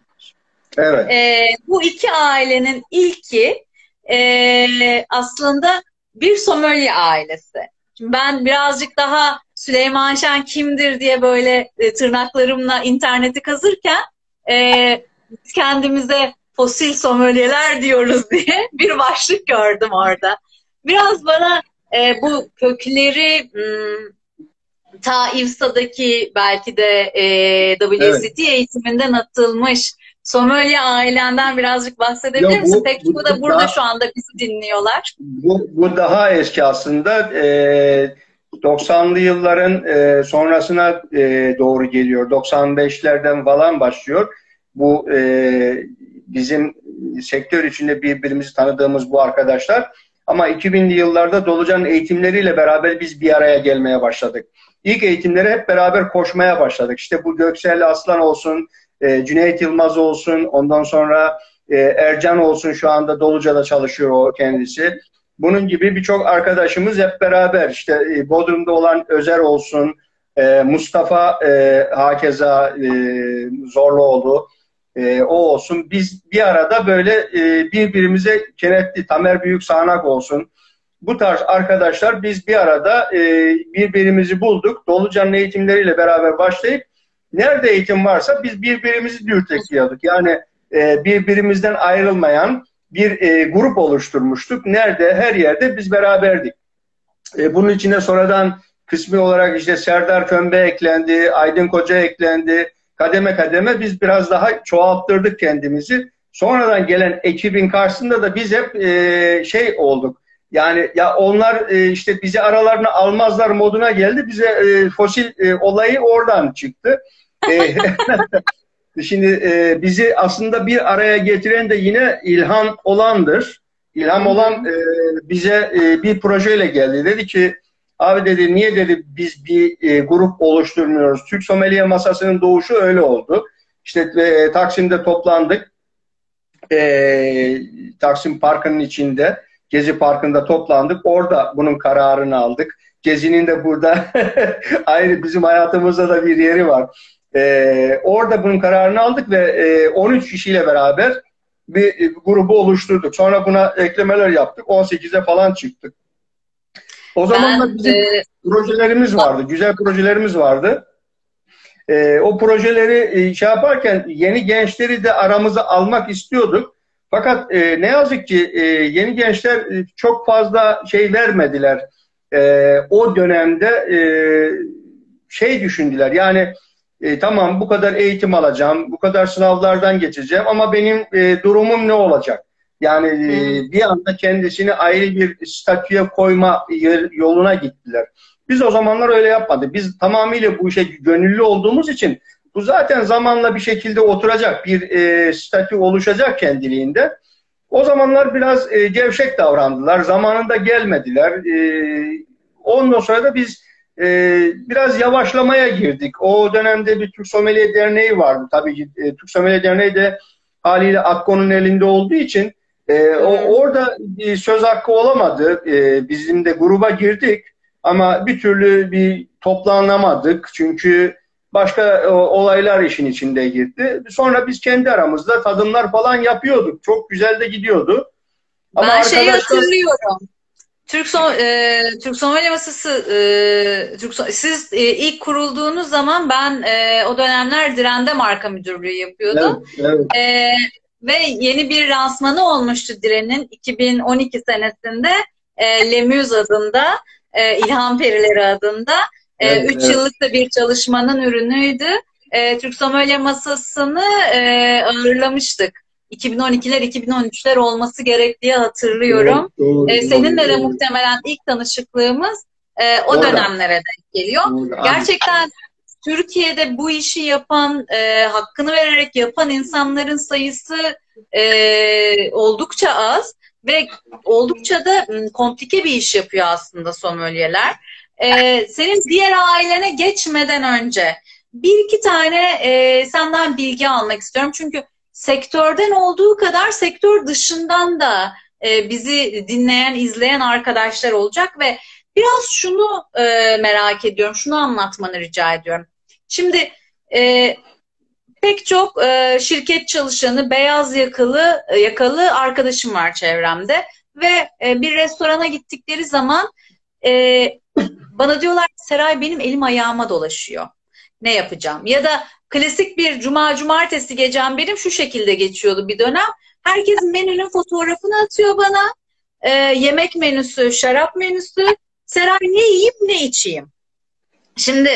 Evet. E, bu iki ailenin ilki e, aslında bir sommelier ailesi. Şimdi ben birazcık daha Süleyman Şen kimdir diye böyle e, tırnaklarımla interneti kazırken e, kendimize fosil sommelierler diyoruz diye bir başlık gördüm orada. Biraz bana e, bu kökleri hmm, ta İvsa'daki belki de e, WCT eğitiminden atılmış sommelier ailenden birazcık bahsedebilir Yok, bu- misin? Pek bu- çoğu da bu burada daha- şu anda bizi dinliyorlar. Bu, bu daha eski aslında. E, 90'lı yılların e, sonrasına e, doğru geliyor. 95'lerden falan başlıyor. Bu e, bizim sektör içinde birbirimizi tanıdığımız bu arkadaşlar. Ama 2000'li yıllarda Dolucan'ın eğitimleriyle beraber biz bir araya gelmeye başladık. İlk eğitimlere hep beraber koşmaya başladık. İşte bu Göksel Aslan olsun, e, Cüneyt Yılmaz olsun, ondan sonra e, Ercan olsun şu anda Doluca'da çalışıyor o kendisi. Bunun gibi birçok arkadaşımız hep beraber işte e, Bodrum'da olan Özer olsun, e, Mustafa e, hakeza e, Zorluoğlu e, o olsun. Biz bir arada böyle e, birbirimize kenetli Tamer Büyük Sağnak olsun. Bu tarz arkadaşlar biz bir arada e, birbirimizi bulduk. Dolucan'ın eğitimleriyle beraber başlayıp nerede eğitim varsa biz birbirimizi dürtekliyorduk. Yani e, birbirimizden ayrılmayan bir e, grup oluşturmuştuk. Nerede? Her yerde biz beraberdik. E, bunun içine sonradan kısmi olarak işte Serdar Kömbe eklendi, Aydın Koca eklendi. Kademe kademe biz biraz daha çoğalttırdık kendimizi. Sonradan gelen ekibin karşısında da biz hep e, şey olduk. Yani ya onlar e, işte bizi aralarına almazlar moduna geldi. Bize e, fosil e, olayı oradan çıktı. E, Şimdi e, bizi aslında bir araya getiren de yine İlhan Olan'dır. İlham olan e, bize e, bir projeyle geldi. Dedi ki abi dedi niye dedi biz bir e, grup oluşturmuyoruz. Türk Sommelier Masası'nın doğuşu öyle oldu. İşte e, Taksim'de toplandık. E, Taksim Parkı'nın içinde Gezi Parkı'nda toplandık. Orada bunun kararını aldık. Gezi'nin de burada ayrı bizim hayatımızda da bir yeri var. Ee, orada bunun kararını aldık ve e, 13 kişiyle beraber bir e, grubu oluşturduk. Sonra buna eklemeler yaptık. 18'e falan çıktık. O zaman da bizim e, projelerimiz vardı. Güzel projelerimiz vardı. Ee, o projeleri e, şey yaparken yeni gençleri de aramıza almak istiyorduk. Fakat e, ne yazık ki e, yeni gençler e, çok fazla şey vermediler. E, o dönemde e, şey düşündüler. Yani e, tamam bu kadar eğitim alacağım, bu kadar sınavlardan geçeceğim ama benim e, durumum ne olacak? Yani e, bir anda kendisini ayrı bir statüye koyma yoluna gittiler. Biz o zamanlar öyle yapmadık. Biz tamamıyla bu işe gönüllü olduğumuz için bu zaten zamanla bir şekilde oturacak, bir e, statü oluşacak kendiliğinde. O zamanlar biraz e, gevşek davrandılar. Zamanında gelmediler. E, ondan sonra da biz e, biraz yavaşlamaya girdik. O dönemde bir Türk Sommelier Derneği vardı. Tabii ki e, Türk Sommelier Derneği de haliyle Akko'nun elinde olduğu için e, o, orada bir söz hakkı olamadı. E, bizim de gruba girdik ama bir türlü bir toplanamadık. Çünkü başka e, olaylar işin içinde girdi. Sonra biz kendi aramızda tadımlar falan yapıyorduk. Çok güzel de gidiyordu. Ama ben şeyi hatırlıyorum. Türk Som e, Türk Somali Masası e, Türk so siz e, ilk kurulduğunuz zaman ben e, o dönemler Diren'de marka müdürlüğü yapıyordum. Evet, evet. E, ve yeni bir lansmanı olmuştu Diren'in 2012 senesinde e, Lemüz adında, e, İlham Perileri adında. 3 e, evet, üç evet. yıllık da bir çalışmanın ürünüydü. E, Türk Somali Masası'nı e, ağırlamıştık. 2012'ler 2013'ler olması gerektiği hatırlıyorum. Evet, doğru, ee, seninle de muhtemelen ilk tanışıklığımız e, o Orada. dönemlere denk geliyor. Orada. Gerçekten Türkiye'de bu işi yapan, e, hakkını vererek yapan insanların sayısı e, oldukça az ve oldukça da komplike bir iş yapıyor aslında somölyeler. E, senin diğer ailene geçmeden önce bir iki tane e, senden bilgi almak istiyorum. Çünkü sektörden olduğu kadar sektör dışından da e, bizi dinleyen, izleyen arkadaşlar olacak ve biraz şunu e, merak ediyorum, şunu anlatmanı rica ediyorum. Şimdi e, pek çok şirket çalışanı, beyaz yakalı yakalı arkadaşım var çevremde ve bir restorana gittikleri zaman bana diyorlar Seray benim elim ayağıma dolaşıyor. Ne yapacağım? Ya da Klasik bir cuma cumartesi gecem benim şu şekilde geçiyordu bir dönem. Herkes menünün fotoğrafını atıyor bana. Ee, yemek menüsü, şarap menüsü. Seray ne yiyeyim ne içeyim. Şimdi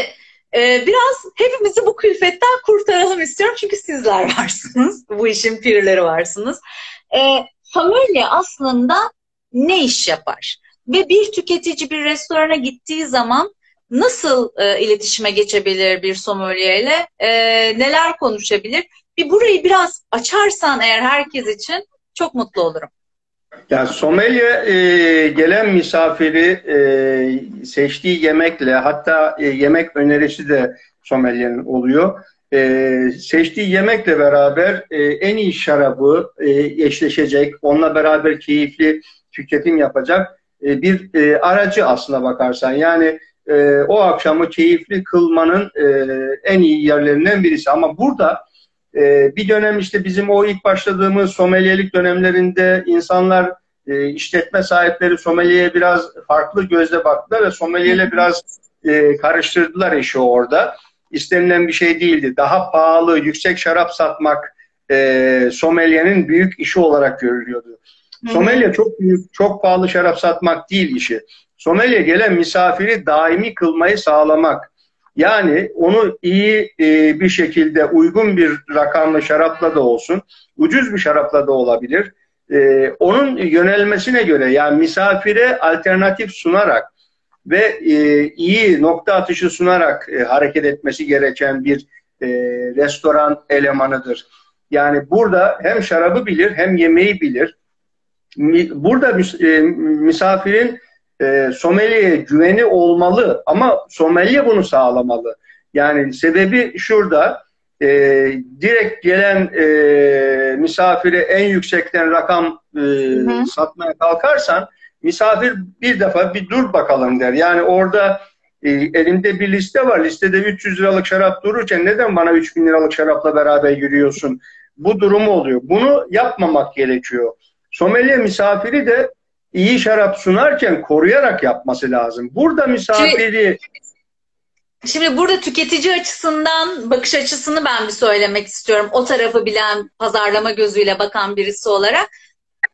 e, biraz hepimizi bu külfetten kurtaralım istiyorum. Çünkü sizler varsınız. Bu işin pirleri varsınız. E, Familya aslında ne iş yapar? Ve bir tüketici bir restorana gittiği zaman nasıl e, iletişime geçebilir bir sommelierle, e, neler konuşabilir? Bir burayı biraz açarsan eğer herkes için çok mutlu olurum. Yani sommelier e, gelen misafiri e, seçtiği yemekle hatta e, yemek önerisi de sommelier'in oluyor. E, seçtiği yemekle beraber e, en iyi şarabı e, eşleşecek, onunla beraber keyifli tüketim yapacak e, bir e, aracı aslına bakarsan. Yani e, o akşamı keyifli kılmanın e, en iyi yerlerinden birisi. Ama burada e, bir dönem işte bizim o ilk başladığımız somelyelik dönemlerinde insanlar e, işletme sahipleri sommeliye biraz farklı gözle baktılar ve sommelyeyle biraz e, karıştırdılar işi orada. İstenilen bir şey değildi. Daha pahalı, yüksek şarap satmak e, somelyenin büyük işi olarak görülüyordu. Somelye çok büyük, çok pahalı şarap satmak değil işi. Somelye gelen misafiri daimi kılmayı sağlamak. Yani onu iyi e, bir şekilde uygun bir rakamlı şarapla da olsun, ucuz bir şarapla da olabilir. E, onun yönelmesine göre yani misafire alternatif sunarak ve e, iyi nokta atışı sunarak e, hareket etmesi gereken bir e, restoran elemanıdır. Yani burada hem şarabı bilir hem yemeği bilir. Burada mis, e, misafirin e, sommelier güveni olmalı ama sommelier bunu sağlamalı. Yani sebebi şurada e, direkt gelen e, misafire en yüksekten rakam e, satmaya kalkarsan misafir bir defa bir dur bakalım der. Yani orada e, elinde bir liste var. Listede 300 liralık şarap dururken neden bana 3000 liralık şarapla beraber yürüyorsun? Bu durum oluyor. Bunu yapmamak gerekiyor. Sommelier misafiri de iyi şarap sunarken koruyarak yapması lazım. Burada misafiri Şimdi, burada tüketici açısından bakış açısını ben bir söylemek istiyorum. O tarafı bilen, pazarlama gözüyle bakan birisi olarak.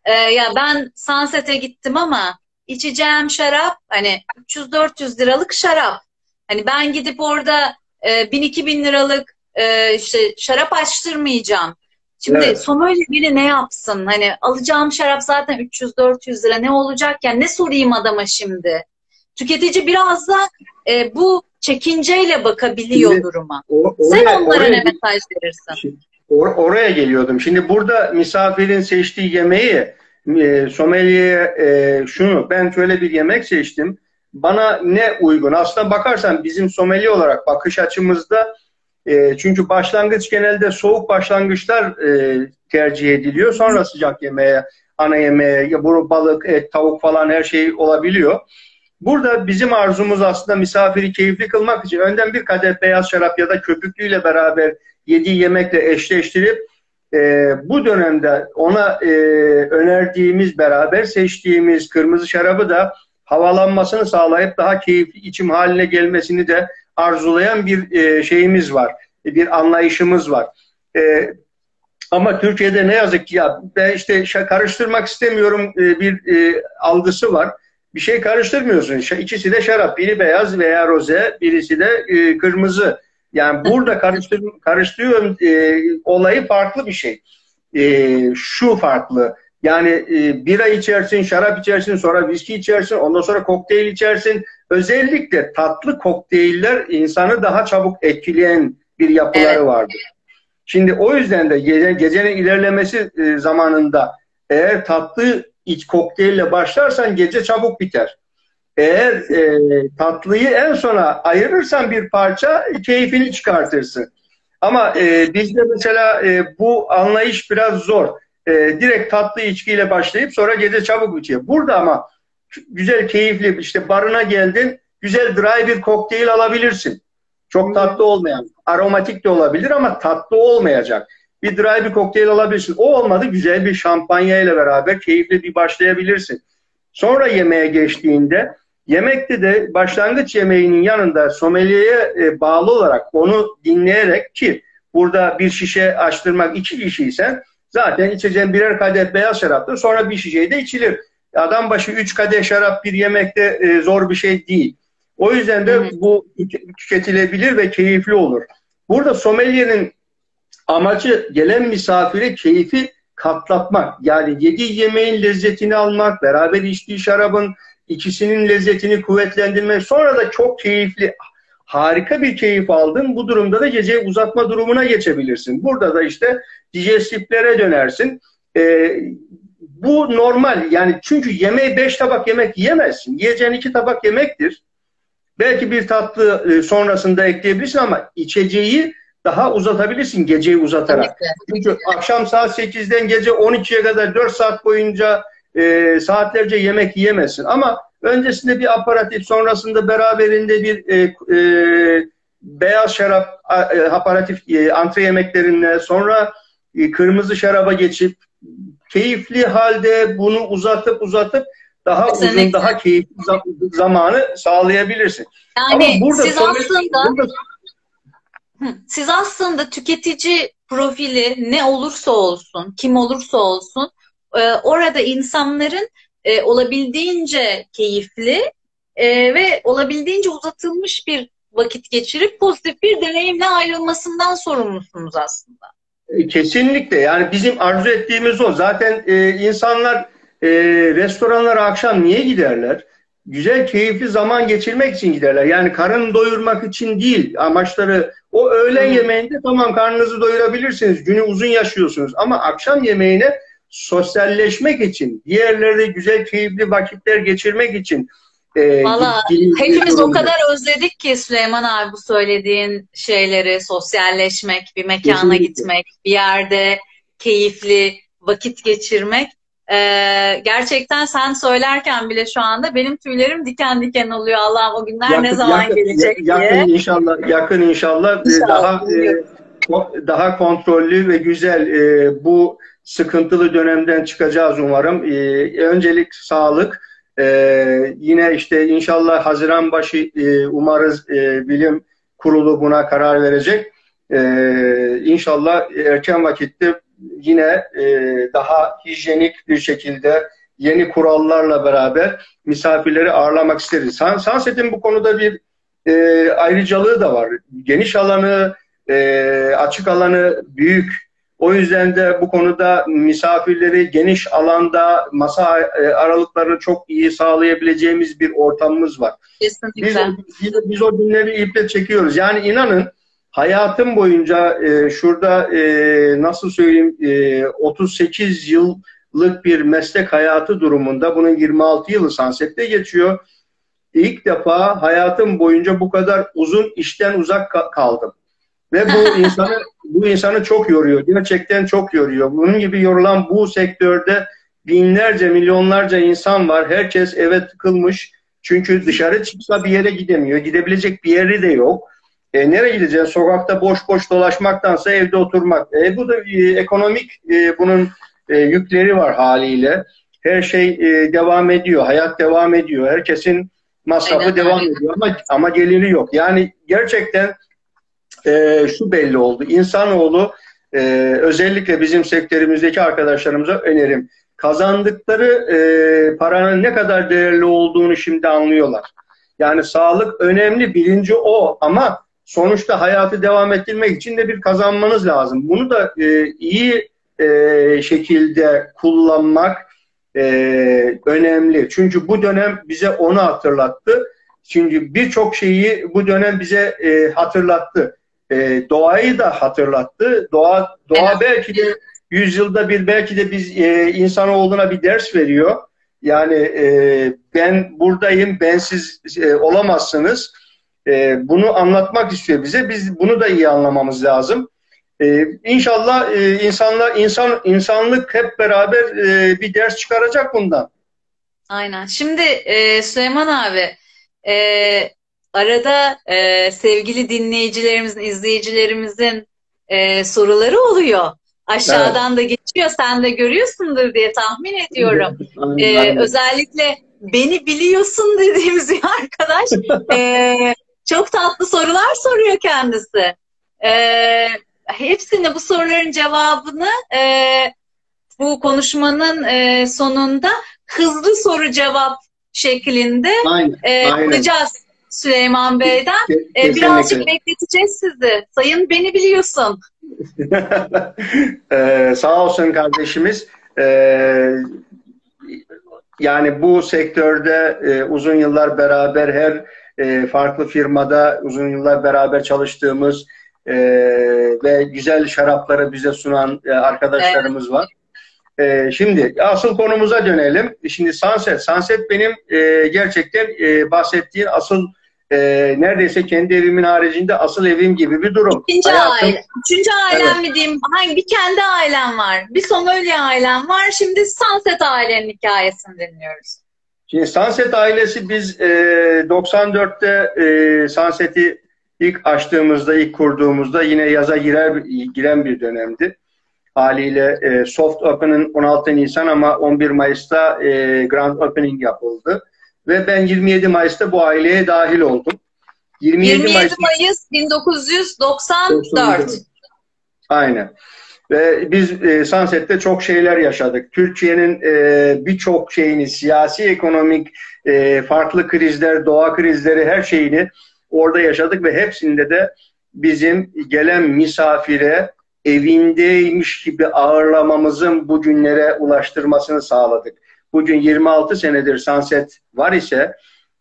Ee, ya ben Sunset'e gittim ama içeceğim şarap hani 300-400 liralık şarap. Hani ben gidip orada e, 1000-2000 liralık e, işte şarap açtırmayacağım. Şimdi evet. sommelier biri ne yapsın? Hani alacağım şarap zaten 300-400 lira ne olacak ya? Ne sorayım adama şimdi? Tüketici biraz da e, bu çekinceyle bakabiliyor şimdi, duruma. O, oraya, Sen onlara oraya, ne mesaj verirsin? or- oraya geliyordum. Şimdi burada misafirin seçtiği yemeği e, sommelier e, şunu ben şöyle bir yemek seçtim. Bana ne uygun? Aslında bakarsan bizim sommelier olarak bakış açımızda e, çünkü başlangıç genelde soğuk başlangıçlar e, tercih ediliyor. Sonra sıcak yemeğe, ana yemeğe, ya bu balık, et, tavuk falan her şey olabiliyor. Burada bizim arzumuz aslında misafiri keyifli kılmak için önden bir kadeh beyaz şarap ya da köpüklüyle beraber yediği yemekle eşleştirip e, bu dönemde ona e, önerdiğimiz, beraber seçtiğimiz kırmızı şarabı da havalanmasını sağlayıp daha keyifli içim haline gelmesini de arzulayan bir e, şeyimiz var. Bir anlayışımız var. E, ama Türkiye'de ne yazık ki ya ben işte karıştırmak istemiyorum e, bir e, algısı var. Bir şey karıştırmıyorsun. İkisi de şarap. Biri beyaz veya roze, birisi de e, kırmızı. Yani burada karıştır, karıştırıyorum e, olayı farklı bir şey. E, şu farklı. Yani e, bira içersin, şarap içersin, sonra viski içersin, ondan sonra kokteyl içersin. Özellikle tatlı kokteyller insanı daha çabuk etkileyen bir yapıları evet. vardır. Şimdi o yüzden de gece, gecenin ilerlemesi e, zamanında eğer tatlı iç kokteylle başlarsan gece çabuk biter. Eğer e, tatlıyı en sona ayırırsan bir parça keyfini çıkartırsın. Ama e, bizde mesela e, bu anlayış biraz zor. E, direkt tatlı içkiyle başlayıp sonra gece çabuk bitiyor. Burada ama güzel, keyifli işte barına geldin, güzel dry bir kokteyl alabilirsin. Çok tatlı olmayan, aromatik de olabilir ama tatlı olmayacak. Bir dry bir kokteyl alabilirsin. O olmadı güzel bir şampanya ile beraber keyifli bir başlayabilirsin. Sonra yemeğe geçtiğinde Yemekte de başlangıç yemeğinin yanında sommeliere e, bağlı olarak onu dinleyerek ki burada bir şişe açtırmak iki kişiysen zaten içeceğin birer kadeh beyaz şaraptır. Sonra bir şişeyi de içilir. Adam başı üç kadeh şarap bir yemekte e, zor bir şey değil. O yüzden de bu tüketilebilir ve keyifli olur. Burada sommelyerin amacı gelen misafire keyfi katlatmak. Yani yediği yemeğin lezzetini almak, beraber içtiği şarabın ikisinin lezzetini kuvvetlendirmek. Sonra da çok keyifli, harika bir keyif aldın. Bu durumda da gece uzatma durumuna geçebilirsin. Burada da işte dijestiflere dönersin. Ee, bu normal yani çünkü yemeği beş tabak yemek yiyemezsin. Yiyeceğin iki tabak yemektir. Belki bir tatlı e, sonrasında ekleyebilirsin ama içeceği daha uzatabilirsin geceyi uzatarak. Çünkü akşam saat 8'den gece 12'ye kadar 4 saat boyunca e, saatlerce yemek yiyemezsin. Ama öncesinde bir aparatif, sonrasında beraberinde bir e, e, beyaz şarap e, aparatif e, antre yemeklerinle sonra e, kırmızı şaraba geçip keyifli halde bunu uzatıp uzatıp daha Kesinlikle. uzun, daha keyifli zamanı sağlayabilirsin. Yani Ama burada siz aslında burada... siz aslında tüketici profili ne olursa olsun, kim olursa olsun e, orada insanların e, olabildiğince keyifli e, ve olabildiğince uzatılmış bir vakit geçirip pozitif bir deneyimle ayrılmasından sorumlusunuz aslında. E, kesinlikle yani bizim arzu ettiğimiz o. Zaten e, insanlar e, restoranlara akşam niye giderler? Güzel, keyifli zaman geçirmek için giderler. Yani karın doyurmak için değil. Amaçları o öğlen yemeğinde tamam karnınızı doyurabilirsiniz. Günü uzun yaşıyorsunuz. Ama akşam yemeğine sosyalleşmek için, diğerleri güzel, keyifli vakitler geçirmek için e, Valla hepimiz o kadar özledik ki Süleyman abi bu söylediğin şeyleri, sosyalleşmek, bir mekana Kesinlikle. gitmek, bir yerde keyifli vakit geçirmek. Ee, gerçekten sen söylerken bile şu anda benim tüylerim diken diken oluyor. Allah'ım o günler yakın, ne zaman yakın, gelecek yakın diye. Yakın inşallah, yakın inşallah, inşallah daha e, daha kontrollü ve güzel e, bu sıkıntılı dönemden çıkacağız umarım. Ee, öncelik sağlık. Ee, yine işte inşallah Haziran başı e, umarız e, bilim kurulu buna karar verecek. Ee, inşallah erken vakitte yine e, daha hijyenik bir şekilde yeni kurallarla beraber misafirleri ağırlamak isteriz. Sunset'in bu konuda bir e, ayrıcalığı da var. Geniş alanı, e, açık alanı büyük o yüzden de bu konuda misafirleri geniş alanda masa e, aralıklarını çok iyi sağlayabileceğimiz bir ortamımız var. Kesinlikle. Biz, biz, biz o günleri iple çekiyoruz. Yani inanın hayatım boyunca e, şurada e, nasıl söyleyeyim e, 38 yıllık bir meslek hayatı durumunda bunun 26 yılı Sunset'te geçiyor. İlk defa hayatım boyunca bu kadar uzun işten uzak kaldım. Ve bu insanı bu insanı çok yoruyor. Gerçekten çok yoruyor. Bunun gibi yorulan bu sektörde binlerce, milyonlarca insan var. Herkes eve tıkılmış. Çünkü dışarı çıksa bir yere gidemiyor. Gidebilecek bir yeri de yok. E, nereye gideceğiz? Sokakta boş boş dolaşmaktansa evde oturmak. E, bu da e, ekonomik e, bunun e, yükleri var haliyle. Her şey e, devam ediyor. Hayat devam ediyor. Herkesin masrafı Aynen. devam ediyor ama ama geliri yok. Yani gerçekten e, şu belli oldu. İnsanoğlu e, özellikle bizim sektörümüzdeki arkadaşlarımıza önerim. Kazandıkları e, paranın ne kadar değerli olduğunu şimdi anlıyorlar. Yani sağlık önemli, birinci o ama sonuçta hayatı devam ettirmek için de bir kazanmanız lazım. Bunu da e, iyi e, şekilde kullanmak e, önemli. Çünkü bu dönem bize onu hatırlattı. Çünkü birçok şeyi bu dönem bize e, hatırlattı e, doğayı da hatırlattı. Doğa doğa evet. belki de yüzyılda bir belki de biz e, insanoğluna bir ders veriyor. Yani e, ben buradayım, bensiz e, olamazsınız. E, bunu anlatmak istiyor bize. Biz bunu da iyi anlamamız lazım. E, inşallah e, insanlar, insan, insanlık hep beraber e, bir ders çıkaracak bundan. Aynen. Şimdi e, Süleyman abi, e, arada e, sevgili dinleyicilerimizin, izleyicilerimizin e, soruları oluyor. Aşağıdan evet. da geçiyor. Sen de görüyorsundur diye tahmin ediyorum. ee, özellikle beni biliyorsun dediğimiz bir arkadaş e, çok tatlı sorular soruyor kendisi. E, hepsini bu soruların cevabını e, bu konuşmanın e, sonunda hızlı soru cevap şeklinde aynen, e, aynen. alacağız. Süleyman Bey'den. Kesinlikle. Birazcık bekleteceğiz sizi. Sayın beni biliyorsun. ee, sağ olsun kardeşimiz. Ee, yani bu sektörde e, uzun yıllar beraber her e, farklı firmada uzun yıllar beraber çalıştığımız e, ve güzel şarapları bize sunan e, arkadaşlarımız evet. var. E, şimdi asıl konumuza dönelim. Şimdi Sunset. Sunset benim e, gerçekten e, bahsettiğin asıl e, neredeyse kendi evimin haricinde asıl evim gibi bir durum. İkinci Hayatım, aile. Üçüncü ailem evet. mi diyeyim? Hangi bir kendi ailem var. Bir Somali ailem var. Şimdi Sunset ailenin hikayesini dinliyoruz. Şimdi Sunset ailesi biz e, 94'te e, Sunset'i ilk açtığımızda, ilk kurduğumuzda yine yaza girer giren bir dönemdi. Haliyle e, soft opening 16 Nisan ama 11 Mayıs'ta e, grand opening yapıldı. Ve ben 27 Mayıs'ta bu aileye dahil oldum. 27, 27 Mayıs, Mayıs 1994. Aynen. Ve biz e, Sunset'te çok şeyler yaşadık. Türkiye'nin e, birçok şeyini, siyasi, ekonomik, e, farklı krizler, doğa krizleri her şeyini orada yaşadık ve hepsinde de bizim gelen misafire evindeymiş gibi ağırlamamızın bu günlere ulaştırmasını sağladık bugün 26 senedir Sunset var ise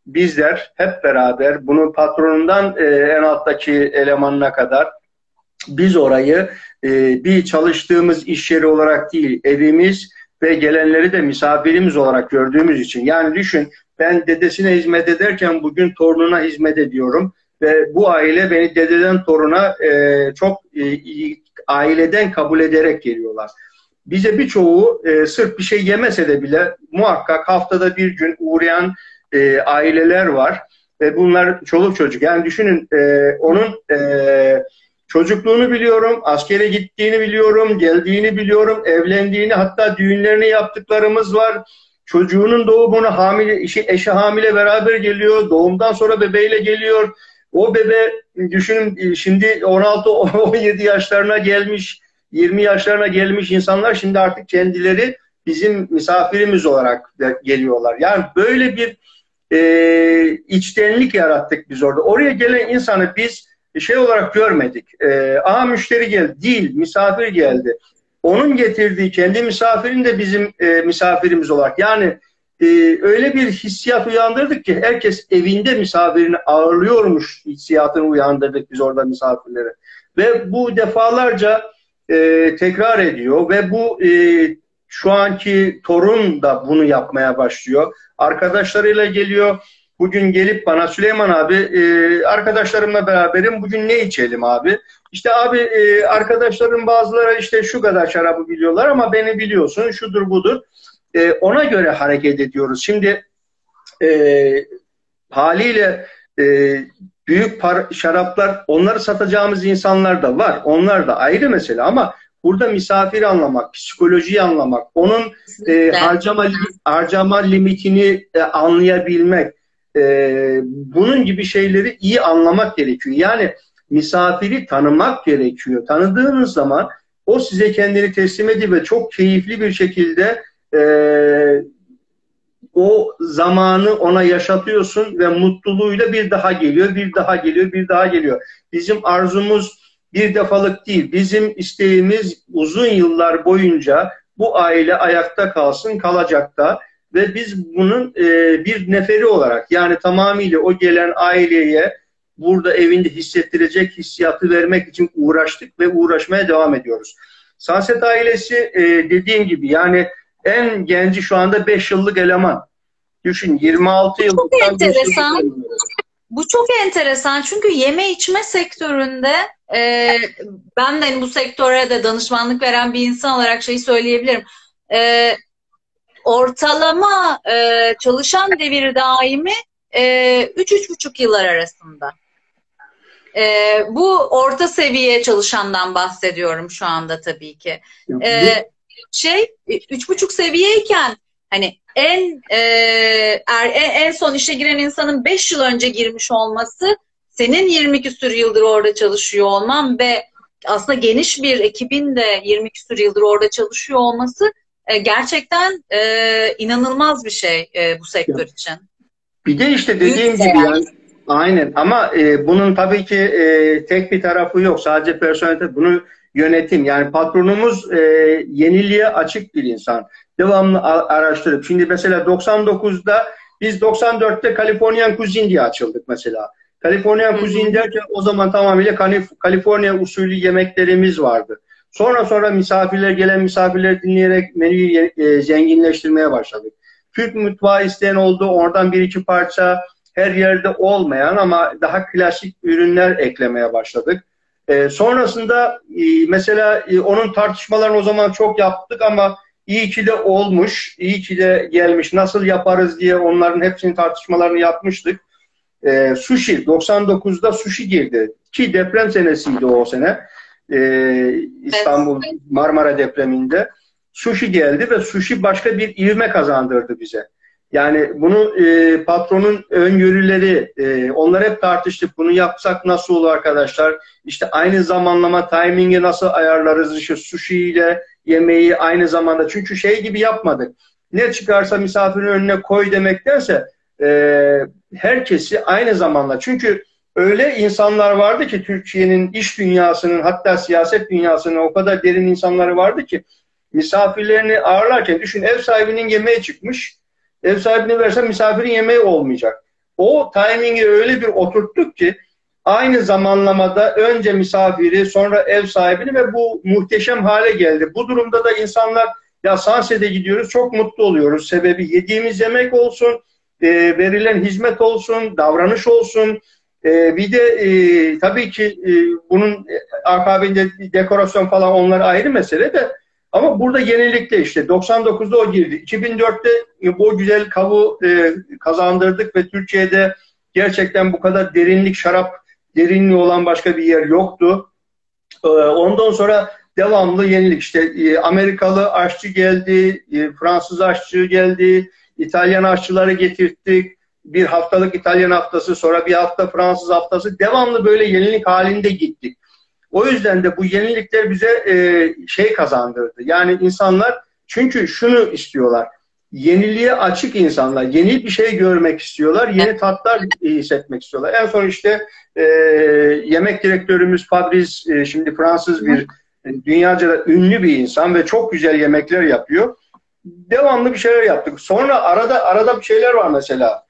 bizler hep beraber bunu patronundan e, en alttaki elemanına kadar biz orayı e, bir çalıştığımız iş yeri olarak değil evimiz ve gelenleri de misafirimiz olarak gördüğümüz için. Yani düşün ben dedesine hizmet ederken bugün torununa hizmet ediyorum ve bu aile beni dededen toruna e, çok e, aileden kabul ederek geliyorlar bize birçoğu e, sırf bir şey yemese de bile muhakkak haftada bir gün uğrayan e, aileler var. Ve bunlar çoluk çocuk. Yani düşünün e, onun e, çocukluğunu biliyorum, askere gittiğini biliyorum, geldiğini biliyorum, evlendiğini hatta düğünlerini yaptıklarımız var. Çocuğunun doğumunu hamile, eşi, eşi hamile beraber geliyor. Doğumdan sonra bebeğiyle geliyor. O bebe düşünün şimdi 16-17 yaşlarına gelmiş 20 yaşlarına gelmiş insanlar şimdi artık kendileri bizim misafirimiz olarak geliyorlar. Yani böyle bir e, içtenlik yarattık biz orada. Oraya gelen insanı biz şey olarak görmedik. E, aha müşteri geldi. Değil, misafir geldi. Onun getirdiği kendi misafirin de bizim e, misafirimiz olarak. Yani e, öyle bir hissiyat uyandırdık ki herkes evinde misafirini ağırlıyormuş hissiyatını uyandırdık biz orada misafirlere. Ve bu defalarca e, tekrar ediyor ve bu e, şu anki torun da bunu yapmaya başlıyor. Arkadaşlarıyla geliyor. Bugün gelip bana Süleyman abi e, arkadaşlarımla beraberim bugün ne içelim abi? İşte abi e, arkadaşların bazıları işte şu kadar şarabı biliyorlar ama beni biliyorsun şudur budur. E, ona göre hareket ediyoruz. Şimdi e, haliyle e, büyük par şaraplar onları satacağımız insanlar da var. Onlar da ayrı mesele ama burada misafiri anlamak, psikolojiyi anlamak, onun e, harcama harcama limitini e, anlayabilmek, e, bunun gibi şeyleri iyi anlamak gerekiyor. Yani misafiri tanımak gerekiyor. Tanıdığınız zaman o size kendini teslim ediyor ve çok keyifli bir şekilde e, o zamanı ona yaşatıyorsun ve mutluluğuyla bir daha geliyor, bir daha geliyor, bir daha geliyor. Bizim arzumuz bir defalık değil. Bizim isteğimiz uzun yıllar boyunca bu aile ayakta kalsın, kalacak da ve biz bunun e, bir neferi olarak yani tamamıyla o gelen aileye burada evinde hissettirecek hissiyatı vermek için uğraştık ve uğraşmaya devam ediyoruz. Sunset ailesi e, dediğim gibi yani en genci şu anda 5 yıllık eleman. Düşün 26 yıllık. Çok enteresan. Bu çok enteresan çünkü yeme içme sektöründe e, ben de hani bu sektöre de danışmanlık veren bir insan olarak şeyi söyleyebilirim. E, ortalama e, çalışan devir daimi e, 3-3,5 yıllar arasında. E, bu orta seviye çalışandan bahsediyorum şu anda tabii ki. E, şey üç buçuk seviyeyken hani en, e, er, en en son işe giren insanın 5 yıl önce girmiş olması senin 20 küsür yıldır orada çalışıyor olman ve aslında geniş bir ekibin de 20 küsur yıldır orada çalışıyor olması e, gerçekten e, inanılmaz bir şey e, bu sektör için. Bir de işte dediğim gibi yani aynen ama e, bunun tabii ki e, tek bir tarafı yok. Sadece personel bunu yönetim yani patronumuz e, yeniliğe açık bir insan. Devamlı araştırıp şimdi mesela 99'da biz 94'te Californian Cuisine diye açıldık mesela. Californian Cuisine derken o zaman tamamıyla Kaliforniya usulü yemeklerimiz vardı. Sonra sonra misafirler gelen misafirleri dinleyerek menüyü e, zenginleştirmeye başladık. Türk mutfağı isteyen oldu. Oradan bir iki parça her yerde olmayan ama daha klasik ürünler eklemeye başladık. E, sonrasında e, mesela e, onun tartışmalarını o zaman çok yaptık ama iyi ki de olmuş, iyi ki de gelmiş. Nasıl yaparız diye onların hepsinin tartışmalarını yapmıştık. E, sushi, 99'da sushi girdi. Ki deprem senesiydi o sene. E, İstanbul. Marmara depreminde. Sushi geldi ve sushi başka bir ivme kazandırdı bize. Yani bunu e, patronun öngörüleri, e, onlar hep tartıştık. Bunu yapsak nasıl olur arkadaşlar? İşte aynı zamanlama, timingi nasıl ayarlarız? İşte sushi ile yemeği aynı zamanda. Çünkü şey gibi yapmadık. Ne çıkarsa misafirin önüne koy demektense e, herkesi aynı zamanda. Çünkü öyle insanlar vardı ki Türkiye'nin iş dünyasının hatta siyaset dünyasının o kadar derin insanları vardı ki misafirlerini ağırlarken düşün ev sahibinin yemeğe çıkmış ev sahibine versen misafirin yemeği olmayacak. O timingi öyle bir oturttuk ki aynı zamanlamada önce misafiri sonra ev sahibini ve bu muhteşem hale geldi. Bu durumda da insanlar ya Sanset'e gidiyoruz çok mutlu oluyoruz. Sebebi yediğimiz yemek olsun, e, verilen hizmet olsun, davranış olsun. E, bir de e, tabii ki e, bunun akabinde dekorasyon falan onlar ayrı mesele de ama burada yenilikte işte 99'da o girdi. 2004'te bu güzel kavu e, kazandırdık ve Türkiye'de gerçekten bu kadar derinlik şarap derinliği olan başka bir yer yoktu. E, ondan sonra devamlı yenilik işte e, Amerikalı aşçı geldi, Fransız aşçı geldi, İtalyan aşçıları getirttik. Bir haftalık İtalyan haftası sonra bir hafta Fransız haftası devamlı böyle yenilik halinde gittik. O yüzden de bu yenilikler bize e, şey kazandırdı. Yani insanlar çünkü şunu istiyorlar. Yeniliğe açık insanlar. Yeni bir şey görmek istiyorlar. Yeni tatlar hissetmek istiyorlar. En son işte e, yemek direktörümüz Fabrice e, şimdi Fransız bir e, dünyaca da ünlü bir insan ve çok güzel yemekler yapıyor. devamlı bir şeyler yaptık. Sonra arada arada bir şeyler var mesela.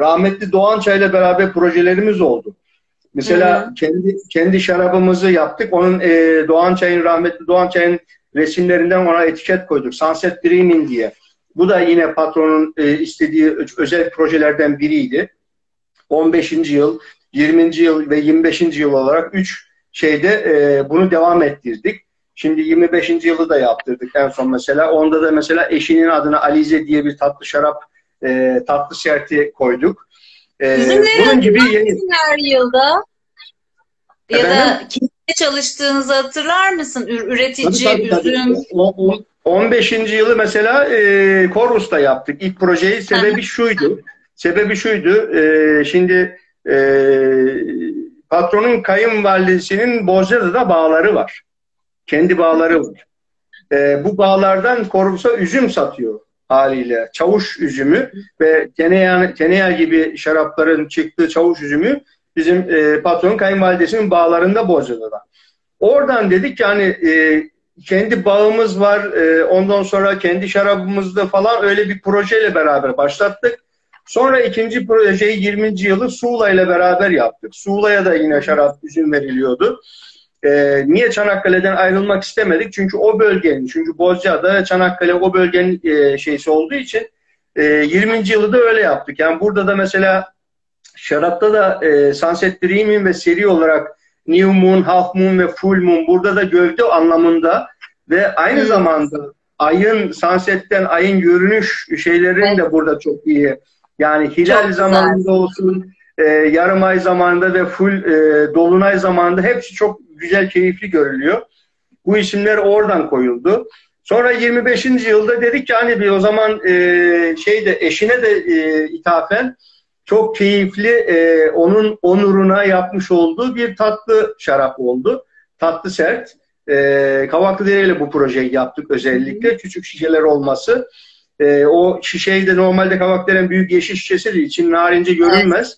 Rahmetli Doğan Çay'la beraber projelerimiz oldu. Mesela Hı. kendi kendi şarabımızı yaptık. Onun e, Doğan Çay'ın rahmetli Doğan Çay'ın resimlerinden ona etiket koyduk. Sunset Dreaming diye. Bu da yine patronun e, istediği özel projelerden biriydi. 15. yıl, 20. yıl ve 25. yıl olarak 3 şeyde e, bunu devam ettirdik. Şimdi 25. yılı da yaptırdık en son mesela. Onda da mesela eşinin adına Alize diye bir tatlı şarap e, tatlı serti koyduk. E, Üzümleri bunun gibi yeni... her yılda? Ya da Efendim? kimle çalıştığınızı hatırlar mısın? Ür- Üretici, Tabii, tabii, tabii. üzüm. O- o- 15. yılı mesela e, Korvus'ta yaptık. İlk projeyi sebebi şuydu. Sebebi şuydu. E, şimdi e, patronun kayınvalidesinin Bozcaada'da bağları var. Kendi bağları var. E, bu bağlardan Korvus'a üzüm satıyor haliyle. Çavuş üzümü ve Teneya, Teneya gibi şarapların çıktığı çavuş üzümü bizim e, patronun kayınvalidesinin bağlarında Bozcaada'da. Oradan dedik yani e, kendi bağımız var. e, ondan sonra kendi şarabımızda falan öyle bir projeyle beraber başlattık. Sonra ikinci projeyi 20. yılı Suğla ile beraber yaptık. Suğla'ya da yine şarap üzüm veriliyordu. E, niye Çanakkale'den ayrılmak istemedik? Çünkü o bölgenin, çünkü Bozcaada, Çanakkale o bölgenin e, şeysi olduğu için e, 20. yılı da öyle yaptık. Yani burada da mesela şarapta da e, Sunset Dreaming ve seri olarak New Moon, Half Moon ve Full Moon burada da gövde anlamında ve aynı zamanda ayın, sunset'ten ayın görünüş şeylerin de burada çok iyi. Yani hilal zamanında olsun, e, yarım ay zamanında ve full e, dolunay zamanında hepsi çok güzel, keyifli görülüyor. Bu isimler oradan koyuldu. Sonra 25. yılda dedik ki hani bir o zaman e, şeyde eşine de e, ithafen çok keyifli e, onun onuruna yapmış olduğu bir tatlı şarap oldu. Tatlı sert. E, Kavaklıdere ile bu projeyi yaptık özellikle. Küçük şişeler olması. E, o şişeyi de normalde Kavaklıdere'nin büyük yeşil şişesidir. için narince görünmez.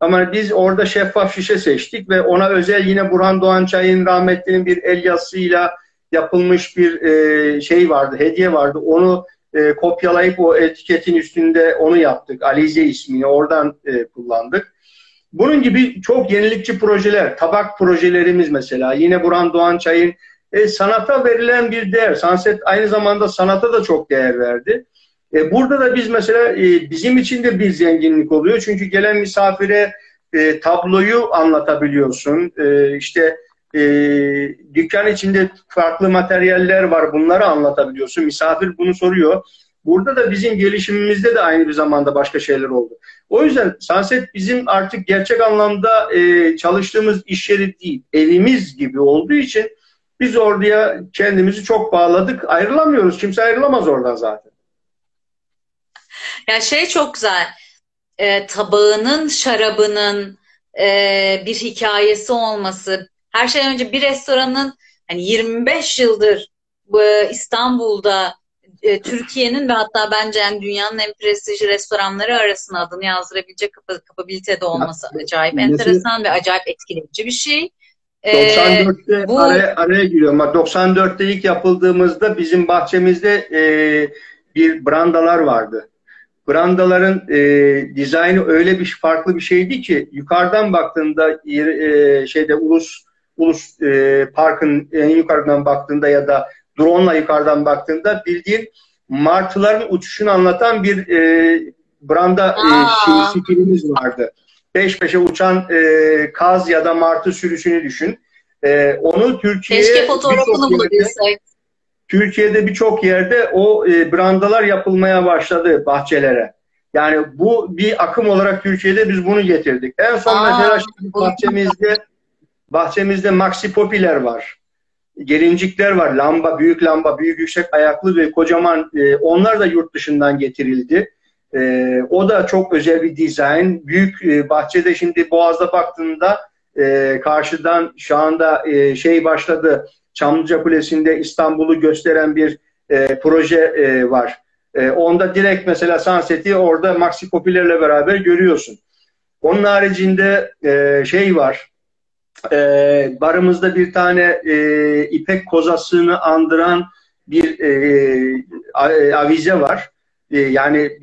Ama biz orada şeffaf şişe seçtik ve ona özel yine Burhan Doğan Çay'ın rahmetlinin bir el yazısıyla yapılmış bir e, şey vardı, hediye vardı. Onu e, kopyalayıp o etiketin üstünde onu yaptık. Alize ismini oradan e, kullandık. Bunun gibi çok yenilikçi projeler, tabak projelerimiz mesela. Yine Burhan Doğan Çay'ın e, sanata verilen bir değer. Sunset aynı zamanda sanata da çok değer verdi. E, burada da biz mesela e, bizim için de bir zenginlik oluyor. Çünkü gelen misafire e, tabloyu anlatabiliyorsun. E, işte e, dükkan içinde farklı materyaller var. Bunları anlatabiliyorsun. Misafir bunu soruyor. Burada da bizim gelişimimizde de aynı bir zamanda başka şeyler oldu. O yüzden Sunset bizim artık gerçek anlamda e, çalıştığımız iş yeri değil, evimiz gibi olduğu için biz oraya kendimizi çok bağladık. Ayrılamıyoruz. Kimse ayrılamaz oradan zaten. Ya şey çok güzel. E, tabağının, şarabının e, bir hikayesi olması. Her şeyden önce bir restoranın hani 25 yıldır bu İstanbul'da e, Türkiye'nin ve hatta bence yani dünyanın en prestijli restoranları arasında adını yazdırabilecek kapa- kapabilitede olması acayip Mesela- enteresan ve acayip etkileyici bir şey. E, 94'te bu- araya, araya giriyorum. Bak 94'te ilk yapıldığımızda bizim bahçemizde e, bir brandalar vardı. Brandaların e, dizaynı öyle bir farklı bir şeydi ki yukarıdan baktığında e, şeyde ulus ulus e, parkın en yukarıdan baktığında ya da drone'la yukarıdan baktığında bildiğin martıların uçuşunu anlatan bir e, branda e, şey, stilimiz vardı. Peş peşe uçan e, kaz ya da martı sürüsünü düşün. E, onu Türkiye'ye keşke fotoğrafını bulabilsek. Türkiye'de birçok yerde o e, brandalar yapılmaya başladı bahçelere. Yani bu bir akım olarak Türkiye'de biz bunu getirdik. En son Aa, mesela şimdi bahçemizde bahçemizde Maxi Popiler var. Gelincikler var. Lamba, büyük lamba, büyük yüksek ayaklı ve kocaman e, onlar da yurt dışından getirildi. E, o da çok özel bir dizayn. Büyük e, bahçede şimdi Boğaz'da baktığında e, karşıdan şu anda e, şey başladı. Çamlıca Kulesi'nde İstanbul'u gösteren bir e, proje e, var. E, onda direkt mesela Sunset'i orada Maxi Popiler'le beraber görüyorsun. Onun haricinde e, şey var. E, barımızda bir tane e, ipek kozasını andıran bir e, avize var. E, yani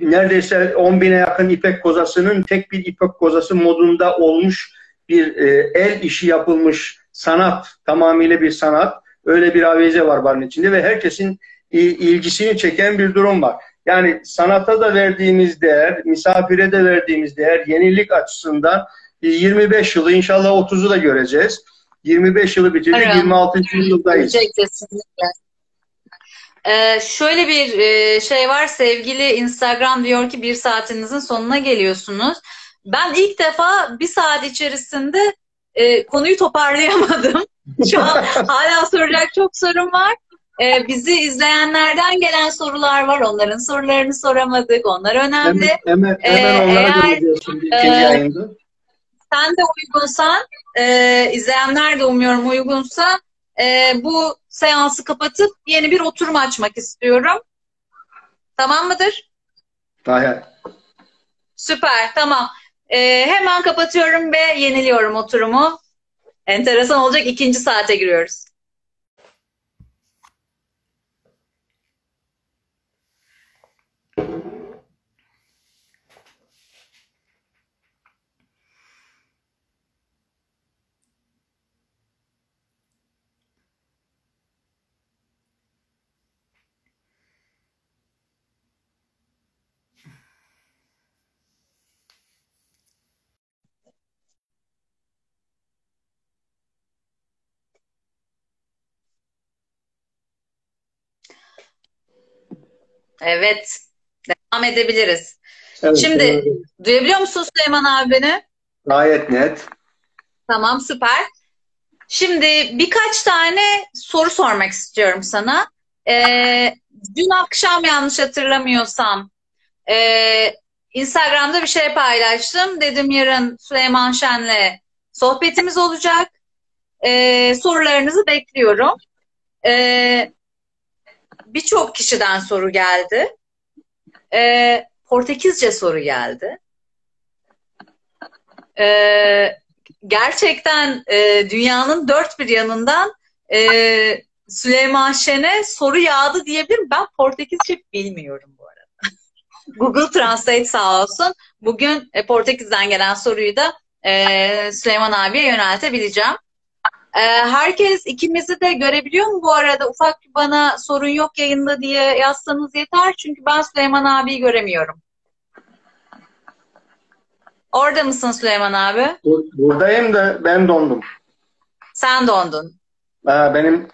neredeyse 10 bine yakın ipek kozasının tek bir ipek kozası modunda olmuş bir e, el işi yapılmış sanat, tamamıyla bir sanat. Öyle bir avize var barın içinde ve herkesin ilgisini çeken bir durum var. Yani sanata da verdiğimiz değer, misafire de verdiğimiz değer, yenilik açısından 25 yılı inşallah 30'u da göreceğiz. 25 yılı bitirdik, evet. 26. yıldayız. Kesinlikle. Ee, şöyle bir e, şey var sevgili Instagram diyor ki bir saatinizin sonuna geliyorsunuz. Ben ilk defa bir saat içerisinde e, konuyu toparlayamadım. Şu an hala soracak çok sorum var. E, bizi izleyenlerden gelen sorular var. Onların sorularını soramadık. Onlar önemli. Hemen, hemen, hemen onlara eğer, e. Sen de uygunsan, e, izleyenler de umuyorum uygunsa e, bu seansı kapatıp yeni bir oturum açmak istiyorum. Tamam mıdır? Hayır. Süper, tamam. E, hemen kapatıyorum ve yeniliyorum oturumu. Enteresan olacak. ikinci saate giriyoruz. Evet. Devam edebiliriz. Evet, Şimdi evet. duyabiliyor musun Süleyman abi beni? Gayet net. Tamam süper. Şimdi birkaç tane soru sormak istiyorum sana. Ee, dün akşam yanlış hatırlamıyorsam e, Instagram'da bir şey paylaştım. Dedim yarın Süleyman Şen'le sohbetimiz olacak. Ee, sorularınızı bekliyorum. Ee, birçok kişiden soru geldi. E, Portekizce soru geldi. E, gerçekten e, dünyanın dört bir yanından e, Süleyman Şen'e soru yağdı diyebilirim. Ben Portekizce bilmiyorum bu arada. Google Translate sağ olsun. Bugün e, Portekiz'den gelen soruyu da e, Süleyman abiye yöneltebileceğim. Ee, herkes ikimizi de görebiliyor mu bu arada? Ufak bana sorun yok yayında diye yazsanız yeter. Çünkü ben Süleyman abiyi göremiyorum. Orada mısın Süleyman abi? Buradayım da ben dondum. Sen dondun. benim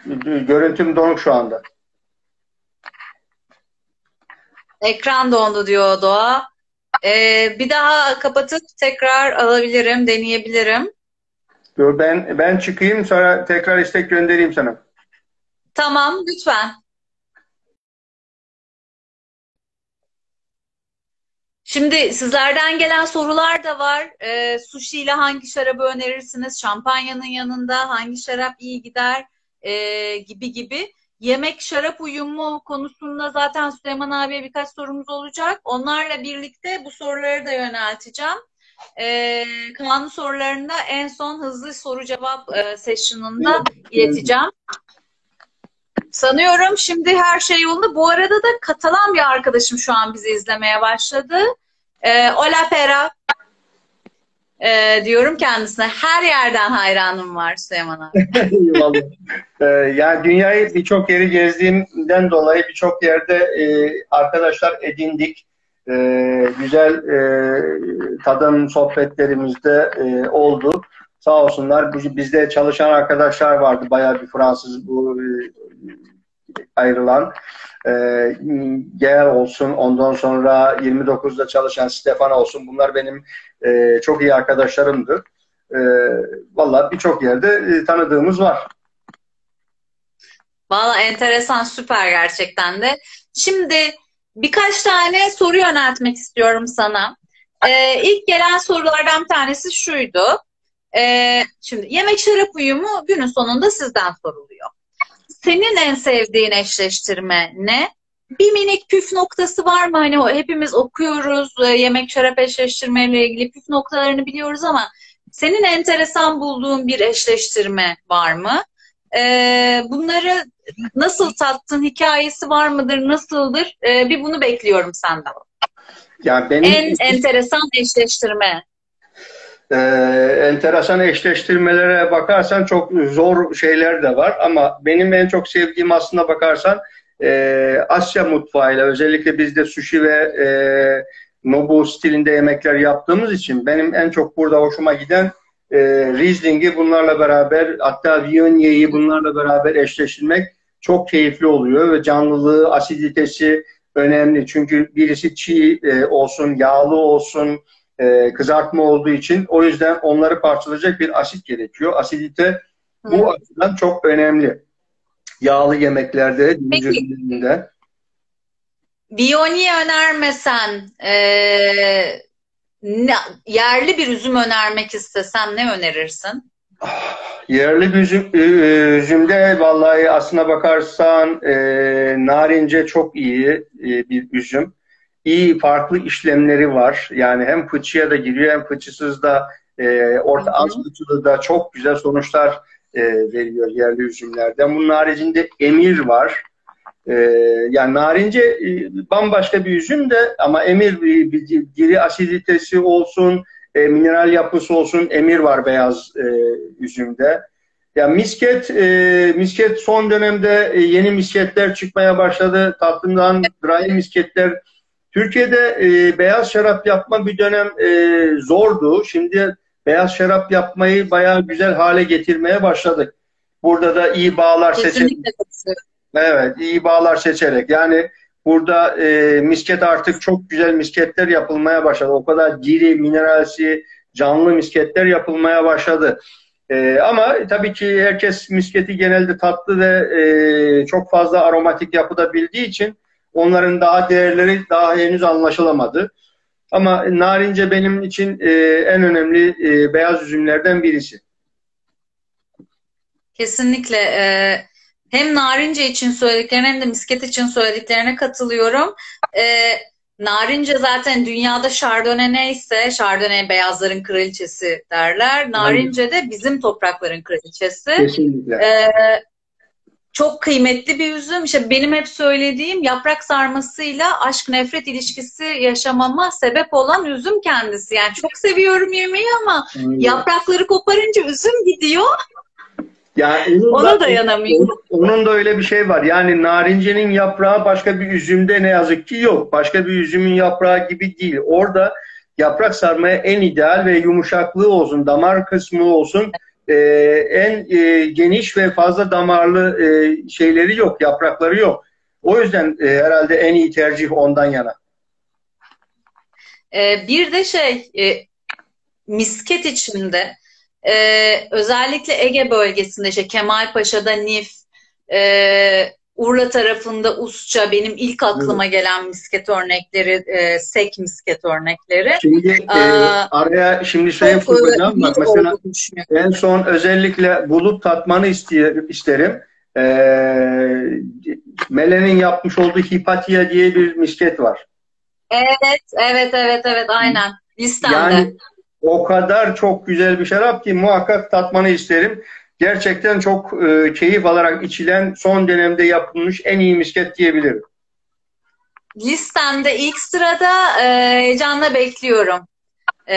görüntüm donuk şu anda. Ekran dondu diyor Doğa. Ee, bir daha kapatıp tekrar alabilirim, deneyebilirim. Dur ben ben çıkayım sonra tekrar istek göndereyim sana. Tamam lütfen. Şimdi sizlerden gelen sorular da var. E, sushi ile hangi şarabı önerirsiniz? Şampanyanın yanında hangi şarap iyi gider? E, gibi gibi. Yemek şarap uyumu konusunda zaten Süleyman abiye birkaç sorumuz olacak. Onlarla birlikte bu soruları da yönelteceğim. E, kanun sorularında en son hızlı soru cevap e, session'ında ileteceğim. Sanıyorum şimdi her şey yolunda. Bu arada da Katalan bir arkadaşım şu an bizi izlemeye başladı. E, Ola Pera e, diyorum kendisine. Her yerden hayranım var Süleyman abi. ee, yani dünyayı birçok yeri gezdiğimden dolayı birçok yerde e, arkadaşlar edindik e, güzel e, tadım sohbetlerimizde e, oldu. Sağ olsunlar. Bizde çalışan arkadaşlar vardı. Bayağı bir Fransız bu e, ayrılan. E, Gel olsun. Ondan sonra 29'da çalışan Stefan olsun. Bunlar benim e, çok iyi arkadaşlarımdı. E, Valla birçok yerde e, tanıdığımız var. Valla enteresan, süper gerçekten de. Şimdi Birkaç tane soru yöneltmek istiyorum sana. Ee, ilk gelen sorulardan bir tanesi şuydu. Ee, şimdi yemek şarap uyumu günün sonunda sizden soruluyor. Senin en sevdiğin eşleştirme ne? Bir minik püf noktası var mı? Hani hepimiz okuyoruz e, yemek şarap eşleştirme ile ilgili püf noktalarını biliyoruz ama senin enteresan bulduğun bir eşleştirme var mı? Ee, bunları nasıl tattın? Hikayesi var mıdır? Nasıldır? Ee, bir bunu bekliyorum senden. Yani benim En enteresan eşleştirme. e, enteresan eşleştirmelere bakarsan çok zor şeyler de var ama benim en çok sevdiğim aslında bakarsan e, Asya mutfağıyla özellikle bizde sushi ve e, Nobu stilinde yemekler yaptığımız için benim en çok burada hoşuma giden e, Riesling'i bunlarla beraber hatta Viognier'i bunlarla beraber eşleştirmek çok keyifli oluyor ve canlılığı, asiditesi önemli. Çünkü birisi çiğ e, olsun, yağlı olsun, e, kızartma olduğu için o yüzden onları parçalayacak bir asit gerekiyor. Asidite bu Hı. açıdan çok önemli. Yağlı yemeklerde, ürünlerinde. Biyoni önermesen, ee, ne- yerli bir üzüm önermek istesen ne önerirsin? Yerli bir üzüm, e, üzümde vallahi aslına bakarsan e, narince çok iyi e, bir üzüm. İyi farklı işlemleri var. Yani hem fıçıya da giriyor hem fıçısız da e, orta az fıçılı da çok güzel sonuçlar e, veriyor yerli üzümlerden. Bunun haricinde emir var. E, yani narince e, bambaşka bir üzüm de ama emir bir, bir diri asiditesi olsun, e, mineral yapısı olsun emir var beyaz e, üzümde. Ya misket e, misket son dönemde e, yeni misketler çıkmaya başladı. Tatlından dry misketler. Türkiye'de e, beyaz şarap yapma bir dönem e, zordu. Şimdi beyaz şarap yapmayı bayağı güzel hale getirmeye başladık. Burada da iyi bağlar katılıyorum. Evet, iyi bağlar seçerek. Yani burada e, misket artık çok güzel misketler yapılmaya başladı. O kadar diri, mineralsi, canlı misketler yapılmaya başladı. E, ama tabii ki herkes misketi genelde tatlı ve e, çok fazla aromatik yapıda bildiği için onların daha değerleri daha henüz anlaşılamadı. Ama narince benim için e, en önemli e, beyaz üzümlerden birisi. Kesinlikle. ee, hem narince için söylediklerine hem de misket için söylediklerine katılıyorum. Ee, narince zaten dünyada Chardonnay neyse, Chardonnay beyazların kraliçesi derler. Narince de bizim toprakların kraliçesi. Kesinlikle. Ee, çok kıymetli bir üzüm. İşte benim hep söylediğim yaprak sarmasıyla aşk nefret ilişkisi yaşamama sebep olan üzüm kendisi. Yani çok seviyorum yemeği ama yaprakları koparınca üzüm gidiyor. Yani onun Ona da- dayanamıyorum. Onun da öyle bir şey var. Yani narincenin yaprağı başka bir üzümde ne yazık ki yok. Başka bir üzümün yaprağı gibi değil. Orada yaprak sarmaya en ideal ve yumuşaklığı olsun, damar kısmı olsun e, en e, geniş ve fazla damarlı e, şeyleri yok, yaprakları yok. O yüzden e, herhalde en iyi tercih ondan yana. Ee, bir de şey e, misket içinde e, özellikle Ege bölgesinde işte Kemalpaşa'da Nif, e, Urla tarafında Usça benim ilk aklıma gelen misket örnekleri, e, sek misket örnekleri. Şimdi e, Aa, araya şimdi şey Çok e, yapacağım. Bak mesela. En son özellikle bulup tatmanı isteyelim, isterim. Ee, Melen'in yapmış olduğu Hipatia diye bir misket var. Evet, evet, evet, evet, aynen. Listemde. Yani o kadar çok güzel bir şarap ki muhakkak tatmanı isterim. Gerçekten çok e, keyif alarak içilen son dönemde yapılmış en iyi misket diyebilirim. Listemde ilk sırada e, heyecanla bekliyorum. E,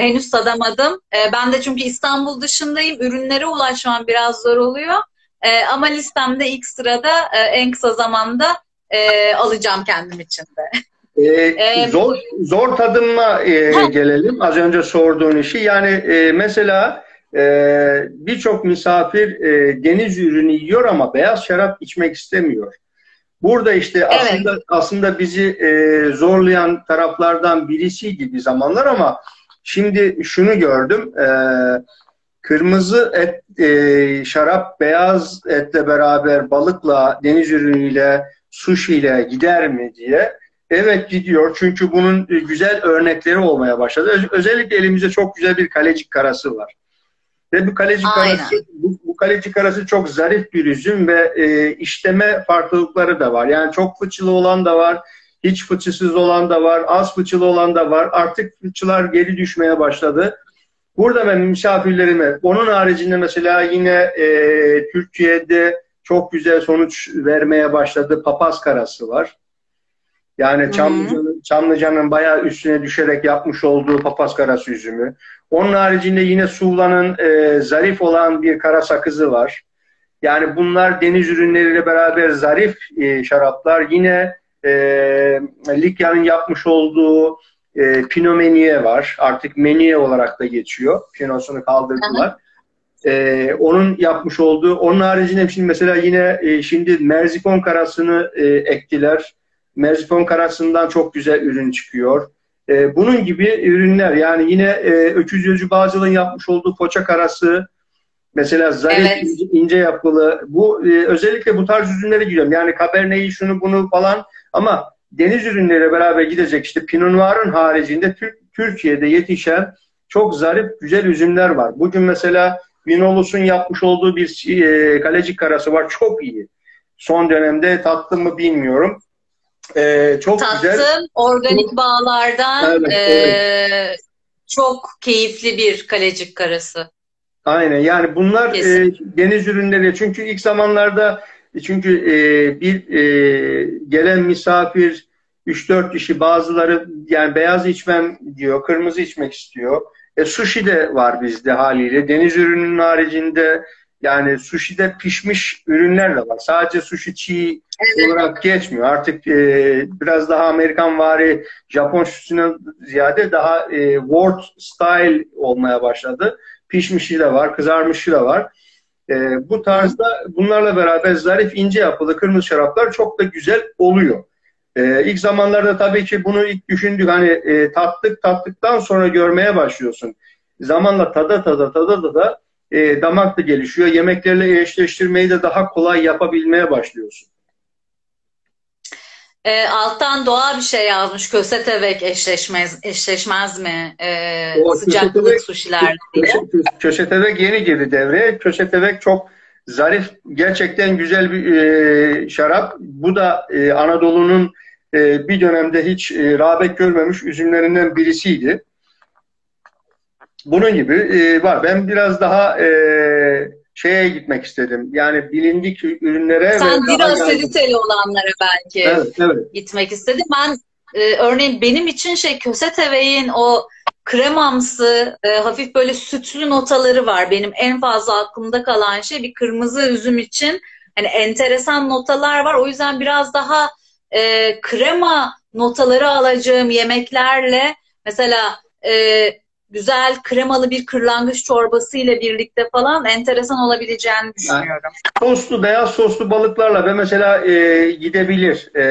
henüz tadamadım. E, ben de çünkü İstanbul dışındayım. Ürünlere ulaşmam biraz zor oluyor. E, ama listemde ilk sırada e, en kısa zamanda e, alacağım kendim için de. Ee, Ee, zor zor tadımla e, Ha. gelelim. Az önce sorduğun işi. Yani e, mesela e, birçok misafir e, deniz ürünü yiyor ama beyaz şarap içmek istemiyor. Burada işte aslında aslında bizi e, zorlayan taraflardan birisiydi bir zamanlar ama şimdi şunu gördüm. E, kırmızı et, e, şarap beyaz etle beraber balıkla, deniz ürünüyle, sushi ile gider mi diye. Evet gidiyor çünkü bunun e, güzel örnekleri olmaya başladı. Öz- özellikle elimizde çok güzel bir kalecik karası var. Ve bu kalecik Aynen. karası bu, bu kalecik karası çok zarif bir üzüm ve e, işleme farklılıkları da var. Yani çok fıçılı olan da var, hiç fıçısız olan da var, az fıçılı olan da var. Artık fıçılar geri düşmeye başladı. Burada ben misafirlerime, onun haricinde mesela yine e, Türkiye'de çok güzel sonuç vermeye başladı. Papaz karası var. Yani Çamlıca'nın, Çamlıca'nın bayağı üstüne düşerek yapmış olduğu papaz karası üzümü. Onun haricinde yine Suğla'nın e, zarif olan bir kara sakızı var. Yani bunlar deniz ürünleriyle beraber zarif e, şaraplar. Yine e, Likya'nın yapmış olduğu e, Pinot Meunier var. Artık Meunier olarak da geçiyor. Pinot'unu kaldırdılar. E, onun yapmış olduğu, onun haricinde şimdi mesela yine e, şimdi Merzifon karasını e, ektiler. Merzifon karasından çok güzel ürün çıkıyor. E, bunun gibi ürünler yani yine e, Öküz Yözü Bağcıl'ın yapmış olduğu poça karası mesela zarif Evet. ince, ince yapılı bu e, özellikle bu tarz ürünlere gidiyorum. Yani Cabernet şunu bunu falan ama deniz ürünleriyle beraber gidecek işte Pinot Noir'ın haricinde Tür- Türkiye'de yetişen çok zarif güzel üzümler var. Bugün mesela Vinolus'un yapmış olduğu bir e, kalecik karası var. Çok iyi. Son dönemde tattım mı bilmiyorum. E, çok güzel. Tattım. Organik bağlardan Evet, e, çok keyifli bir kalecik karası. Aynen yani bunlar e, deniz ürünleri çünkü ilk zamanlarda çünkü e, bir e, gelen misafir 3-4 kişi bazıları yani beyaz içmem diyor, kırmızı içmek istiyor. E, sushi de var bizde haliyle. Deniz ürününün haricinde yani sushi'de pişmiş ürünler de var. Sadece sushi çiğ olarak geçmiyor. Artık e, biraz daha Amerikan vari Japon sushi'ne ziyade daha e, world style olmaya başladı. Pişmişi de var, kızarmışı da var. E, bu tarzda bunlarla beraber zarif ince yapılı kırmızı şaraplar çok da güzel oluyor. E, ilk zamanlarda tabii ki bunu ilk düşündük hani e, tattık tattıktan sonra görmeye başlıyorsun. Zamanla tada tada tada tada e, damak da gelişiyor. Yemeklerle eşleştirmeyi de daha kolay yapabilmeye başlıyorsun. E, alttan doğa bir şey yazmış. Köse tevek eşleşmez, eşleşmez mi? E, O sıcaklık köse tevek- suşilerle diye. Yeni girdi devreye. Köşe tevek çok zarif, gerçekten güzel bir e, şarap. Bu da e, Anadolu'nun e, bir dönemde hiç e, rağbet görmemiş üzümlerinden birisiydi. Bunun gibi e, var. Ben biraz daha e, şeye gitmek istedim. Yani bilindik ürünlere Sen ve bir daha yaygın- asiditeli olanlara belki Evet, evet. gitmek istedim. Ben e, örneğin benim için şey köse teveğin o kremamsı, e, hafif böyle sütlü notaları var. Benim en fazla aklımda kalan şey bir kırmızı üzüm için hani enteresan notalar var. O yüzden biraz daha e, krema notaları alacağım yemeklerle mesela e, güzel kremalı bir kırlangıç çorbası ile birlikte falan enteresan olabileceğini düşünüyorum. Soslu, beyaz soslu balıklarla ve mesela e, gidebilir. E,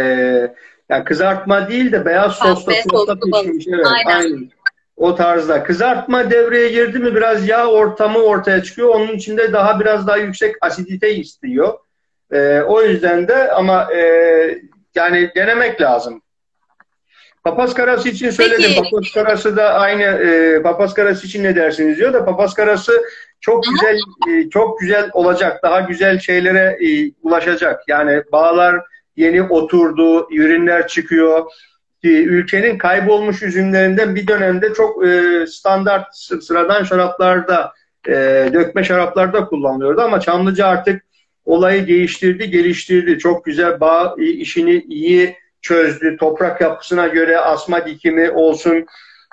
yani kızartma değil de beyaz sosla sosta soslu balık. pişmiş. Evet, Aynen. aynen. O tarzda. Kızartma devreye girdi mi biraz yağ ortamı ortaya çıkıyor. Onun içinde daha biraz daha yüksek asidite istiyor. E, o yüzden de ama e, yani denemek lazım. Papaz karası için söyledim. Peki. Papaz karası da aynı e, papaz karası için ne dersiniz diyor da papaz karası çok güzel e, çok güzel olacak. Daha güzel şeylere e, ulaşacak. Yani bağlar yeni oturdu, ürünler çıkıyor. E, ülkenin kaybolmuş üzümlerinden bir dönemde çok e, standart sı- sıradan şaraplarda e, dökme şaraplarda kullanılıyordu ama Çamlıca artık olayı değiştirdi, geliştirdi. Çok güzel bağ e, işini iyi çözdü. Toprak yapısına göre asma dikimi olsun.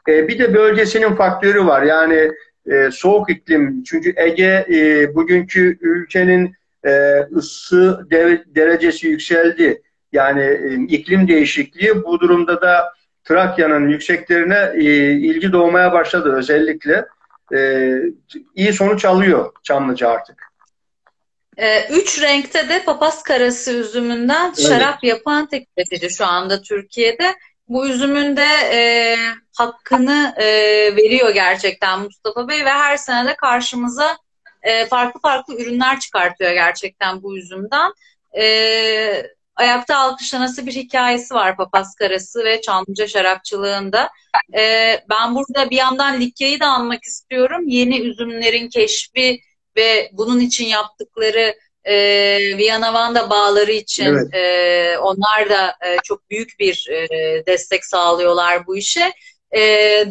E, bir de bölgesinin faktörü var. Yani e, soğuk iklim. Çünkü Ege e, bugünkü ülkenin e, ısı de- derecesi yükseldi. Yani e, iklim değişikliği bu durumda da Trakya'nın yükseklerine e, ilgi doğmaya başladı özellikle. E, iyi sonuç alıyor Çamlıca artık. Ee, üç renkte de papaz karası üzümünden Evet. şarap yapan tek üretici şu anda Türkiye'de. Bu üzümün de e, hakkını e, veriyor gerçekten Mustafa Bey ve her sene de karşımıza e, farklı farklı ürünler çıkartıyor gerçekten bu üzümden. E, ayakta alkışlanası bir hikayesi var papaz karası ve Çamlıca şarapçılığında. E, ben burada bir yandan Likya'yı da anmak istiyorum. Yeni üzümlerin keşfi ve bunun için yaptıkları e, Viyana Vanda bağları için Evet. e, onlar da e, çok büyük bir e, destek sağlıyorlar bu işe. e,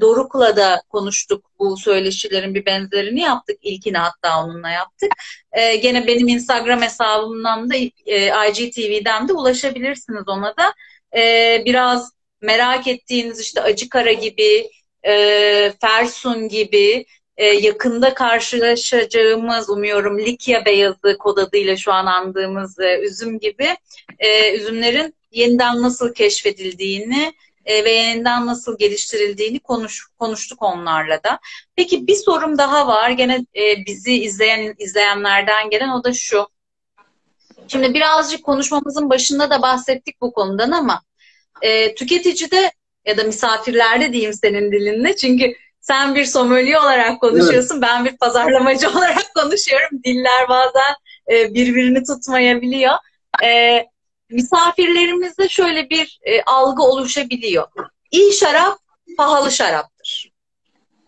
Doruk'la da konuştuk bu söyleşilerin bir benzerini yaptık. İlkini hatta onunla yaptık. E, gene benim Instagram hesabımdan da e, IGTV'den de ulaşabilirsiniz ona da. E, biraz merak ettiğiniz işte Acı Kara gibi, e, Fersun gibi e, yakında karşılaşacağımız umuyorum Likya beyazı kod adıyla şu an andığımız e, üzüm gibi e, üzümlerin yeniden nasıl keşfedildiğini e, ve yeniden nasıl geliştirildiğini konuş, konuştuk onlarla da. Peki bir sorum daha var. Gene e, bizi izleyen izleyenlerden gelen o da şu. Şimdi birazcık konuşmamızın başında da bahsettik bu konudan ama e, tüketicide ya da misafirlerde diyeyim senin dilinle çünkü sen bir sommelier olarak konuşuyorsun, evet. ben bir pazarlamacı olarak konuşuyorum. Diller bazen e, birbirini tutmayabiliyor. E, misafirlerimizde şöyle bir e, algı oluşabiliyor. İyi şarap pahalı şaraptır.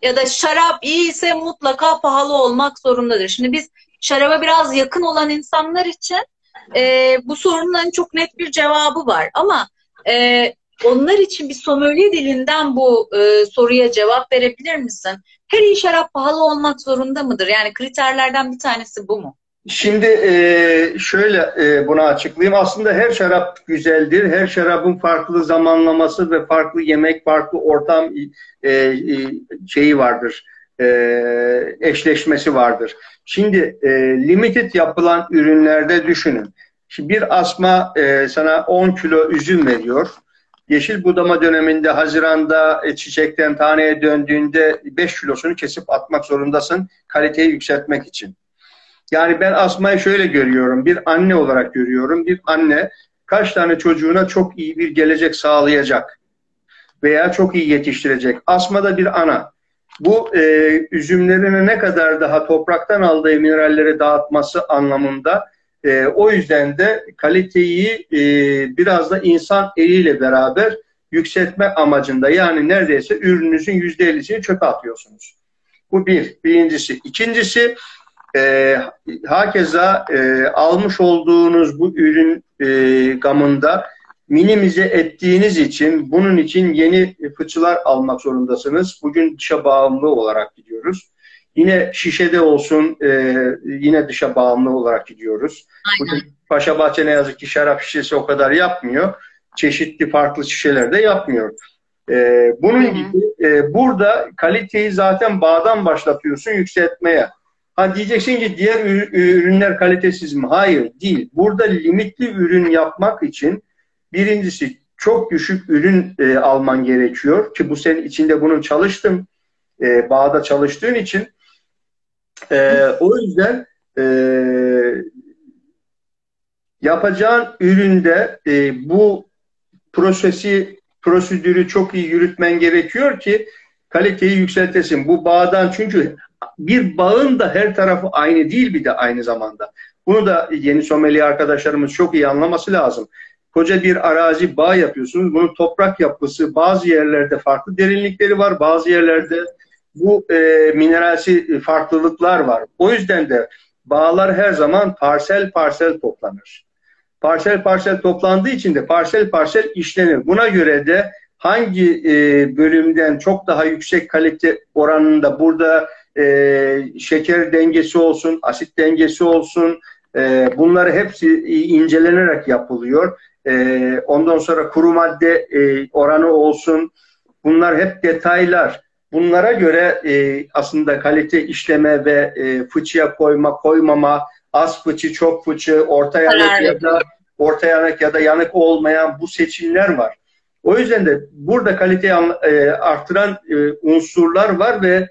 Ya da şarap iyi ise mutlaka pahalı olmak zorundadır. Şimdi biz şaraba biraz yakın olan insanlar için e, bu sorunların çok net bir cevabı var. Ama e, onlar için bir sommelier dilinden bu e, soruya cevap verebilir misin? Her iyi şarap pahalı olmak zorunda mıdır? Yani kriterlerden bir tanesi bu mu? Şimdi e, şöyle e, bunu açıklayayım. Aslında her şarap güzeldir. Her şarabın farklı zamanlaması ve farklı yemek, farklı ortam e, e, şeyi vardır. E, eşleşmesi vardır. Şimdi e, limited yapılan ürünlerde düşünün. Şimdi bir asma e, sana 10 kilo üzüm veriyor. Yeşil budama döneminde Haziran'da e, çiçekten taneye döndüğünde 5 kilosunu kesip atmak zorundasın kaliteyi yükseltmek için. Yani ben asmayı şöyle görüyorum. Bir anne olarak görüyorum. Bir anne kaç tane çocuğuna çok iyi bir gelecek sağlayacak veya çok iyi yetiştirecek. Asma da bir ana. Bu e, üzümlerine ne kadar daha topraktan aldığı mineralleri dağıtması anlamında e, o yüzden de kaliteyi e, biraz da insan eliyle beraber yükseltme amacında. Yani neredeyse ürününüzün yüzde ellisini çöpe atıyorsunuz. Bu bir. Birincisi. İkincisi e, hakeza e, almış olduğunuz bu ürün e, gamında minimize ettiğiniz için bunun için yeni fıçılar almak zorundasınız. Bugün dışa bağımlı olarak gidiyoruz. Yine şişede olsun e, yine dışa bağımlı olarak gidiyoruz. Bugün Paşa Bahçe ne yazık ki şarap şişesi o kadar yapmıyor. Çeşitli farklı şişelerde yapmıyor. E, bunun Aynen. gibi e, burada kaliteyi zaten bağdan başlatıyorsun yükseltmeye. Ha diyeceksin ki diğer ürünler kalitesiz mi? Hayır değil. Burada limitli ürün yapmak için birincisi çok düşük ürün e, alman gerekiyor ki bu senin içinde bunun çalıştım. E, bağda çalıştığın için e, o yüzden e, yapacağın üründe e, bu prosesi prosedürü çok iyi yürütmen gerekiyor ki kaliteyi yükseltesin. Bu bağdan çünkü bir bağın da her tarafı aynı değil bir de aynı zamanda. Bunu da yeni someli arkadaşlarımız çok iyi anlaması lazım. Koca bir arazi bağ yapıyorsunuz. Bunun toprak yapısı bazı yerlerde farklı derinlikleri var. Bazı yerlerde bu e, mineralsi farklılıklar var. O yüzden de bağlar her zaman parsel parsel toplanır. Parsel parsel toplandığı için de parsel parsel işlenir. Buna göre de hangi e, bölümden çok daha yüksek kalite oranında burada e, şeker dengesi olsun, asit dengesi olsun e, bunları hepsi incelenerek yapılıyor. E, ondan sonra kuru madde e, oranı olsun bunlar hep detaylar. Bunlara göre e, aslında kalite işleme ve e, fıçıya koyma, koymama, az fıçı, çok fıçı, orta yanık ya da orta yanık ya da yanık olmayan bu seçimler var. O yüzden de burada kaliteyi e, artıran e, unsurlar var ve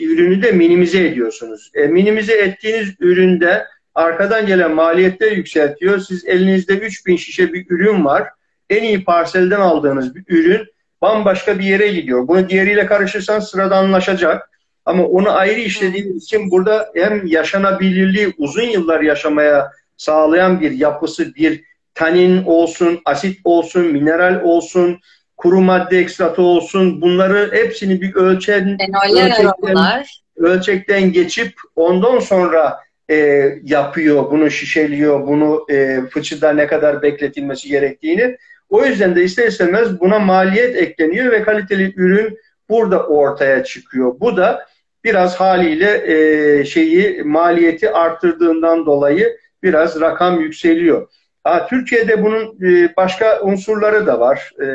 ürünü de minimize ediyorsunuz. E, minimize ettiğiniz üründe arkadan gelen maliyetler yükseltiyor. Siz elinizde 3000 şişe bir ürün var. En iyi parselden aldığınız bir ürün bambaşka bir yere gidiyor. Bunu diğeriyle karışırsan sıradanlaşacak. Ama onu ayrı işlediğiniz için burada hem yaşanabilirliği uzun yıllar yaşamaya sağlayan bir yapısı, bir tanin olsun, asit olsun, mineral olsun, kuru madde ekstratı olsun bunları hepsini bir ölçen, ölçekten, ölçekten geçip ondan sonra e, yapıyor, bunu şişeliyor, bunu e, fıçıda ne kadar bekletilmesi gerektiğini. O yüzden de ister istemez buna maliyet ekleniyor ve kaliteli ürün burada ortaya çıkıyor. Bu da biraz haliyle e, şeyi maliyeti arttırdığından dolayı biraz rakam yükseliyor. Ha, Türkiye'de bunun e, başka unsurları da var e,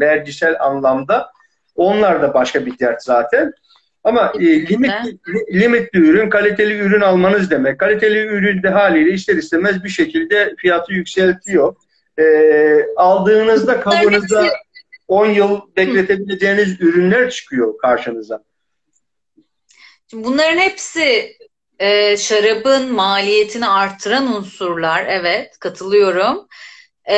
vergisel anlamda. Onlar da başka bir dert zaten. Ama e, limitli, limitli ürün, kaliteli ürün almanız demek. Kaliteli ürün de haliyle ister istemez bir şekilde fiyatı yükseltiyor. E, aldığınızda kabınızda 10 yıl bekletebileceğiniz ürünler çıkıyor karşınıza. Şimdi bunların hepsi e, şarabın maliyetini artıran unsurlar. Evet, katılıyorum. E,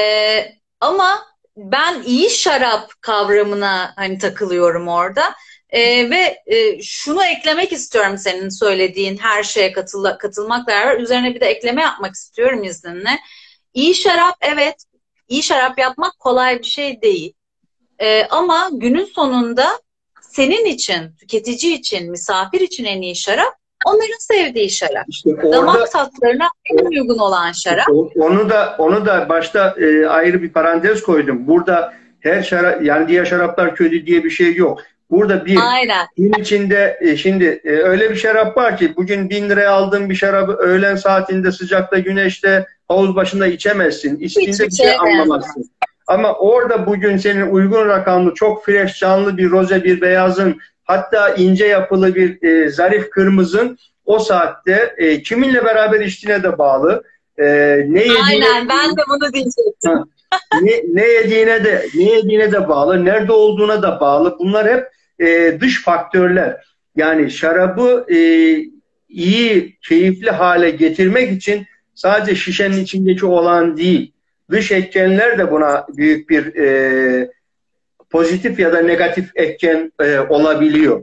ama ben iyi şarap kavramına hani takılıyorum orada. E, ve e, şunu eklemek istiyorum senin söylediğin her şeye katıl katılmakla beraber üzerine bir de ekleme yapmak istiyorum izninle. İyi şarap evet, iyi şarap yapmak kolay bir şey değil. E, ama günün sonunda senin için, tüketici için, misafir için en iyi şarap onların sevdiği şarap. İşte orada, Damak tatlarına en uygun olan şarap. Onu da onu da başta e, ayrı bir parantez koydum. Burada her şarap yani diğer şaraplar kötü diye bir şey yok. Burada bir Aynen. gün içinde e, şimdi e, öyle bir şarap var ki bugün bin liraya aldığın bir şarabı öğlen saatinde sıcakta güneşte havuz başında içemezsin. İçtiğinde bir şey anlamazsın. Ama orada bugün senin uygun rakamlı, çok fresh, canlı bir roze, bir beyazın, hatta ince yapılı bir e, zarif kırmızın o saatte e, kiminle beraber içtiğine de bağlı. E, ne yediğine, Aynen, ben de bunu diyecektim. ne, ne yediğine de ne yediğine de bağlı, nerede olduğuna da bağlı. Bunlar hep e, dış faktörler. Yani şarabı e, iyi, keyifli hale getirmek için sadece şişenin içindeki olan değil, dış etkenler de buna büyük bir e, pozitif ya da negatif etken e, olabiliyor.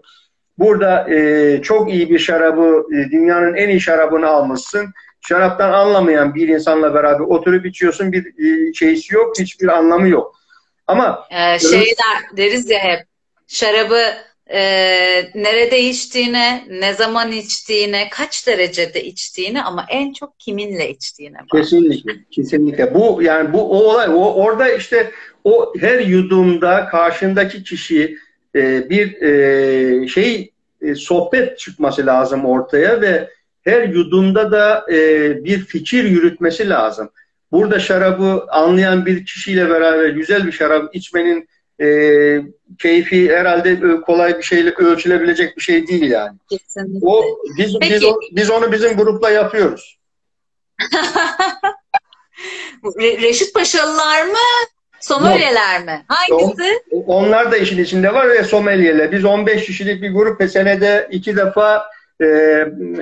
Burada e, çok iyi bir şarabı, e, dünyanın en iyi şarabını almışsın. Şaraptan anlamayan bir insanla beraber oturup içiyorsun, bir e, şeysi yok, hiçbir anlamı yok. Ama ee, şey der, deriz ya hep, şarabı e, nerede içtiğine, ne zaman içtiğine, kaç derecede içtiğine ama en çok kiminle içtiğine bak. Kesinlikle, kesinlikle. Bu yani bu o olay, o orada işte o her yudumda karşındaki kişi e, bir e, şey e, sohbet çıkması lazım ortaya ve her yudumda da e, bir fikir yürütmesi lazım. Burada şarabı anlayan bir kişiyle beraber güzel bir şarap içmenin e, keyfi herhalde kolay bir şeyle ölçülebilecek bir şey değil yani. Kesinlikle. O biz Peki. biz, biz onu bizim grupla yapıyoruz. Reşit Paşalılar mı? Somelyeler mi? Hangisi? Onlar da işin içinde var ve somelyeler. Biz 15 kişilik bir grup ve senede iki defa e,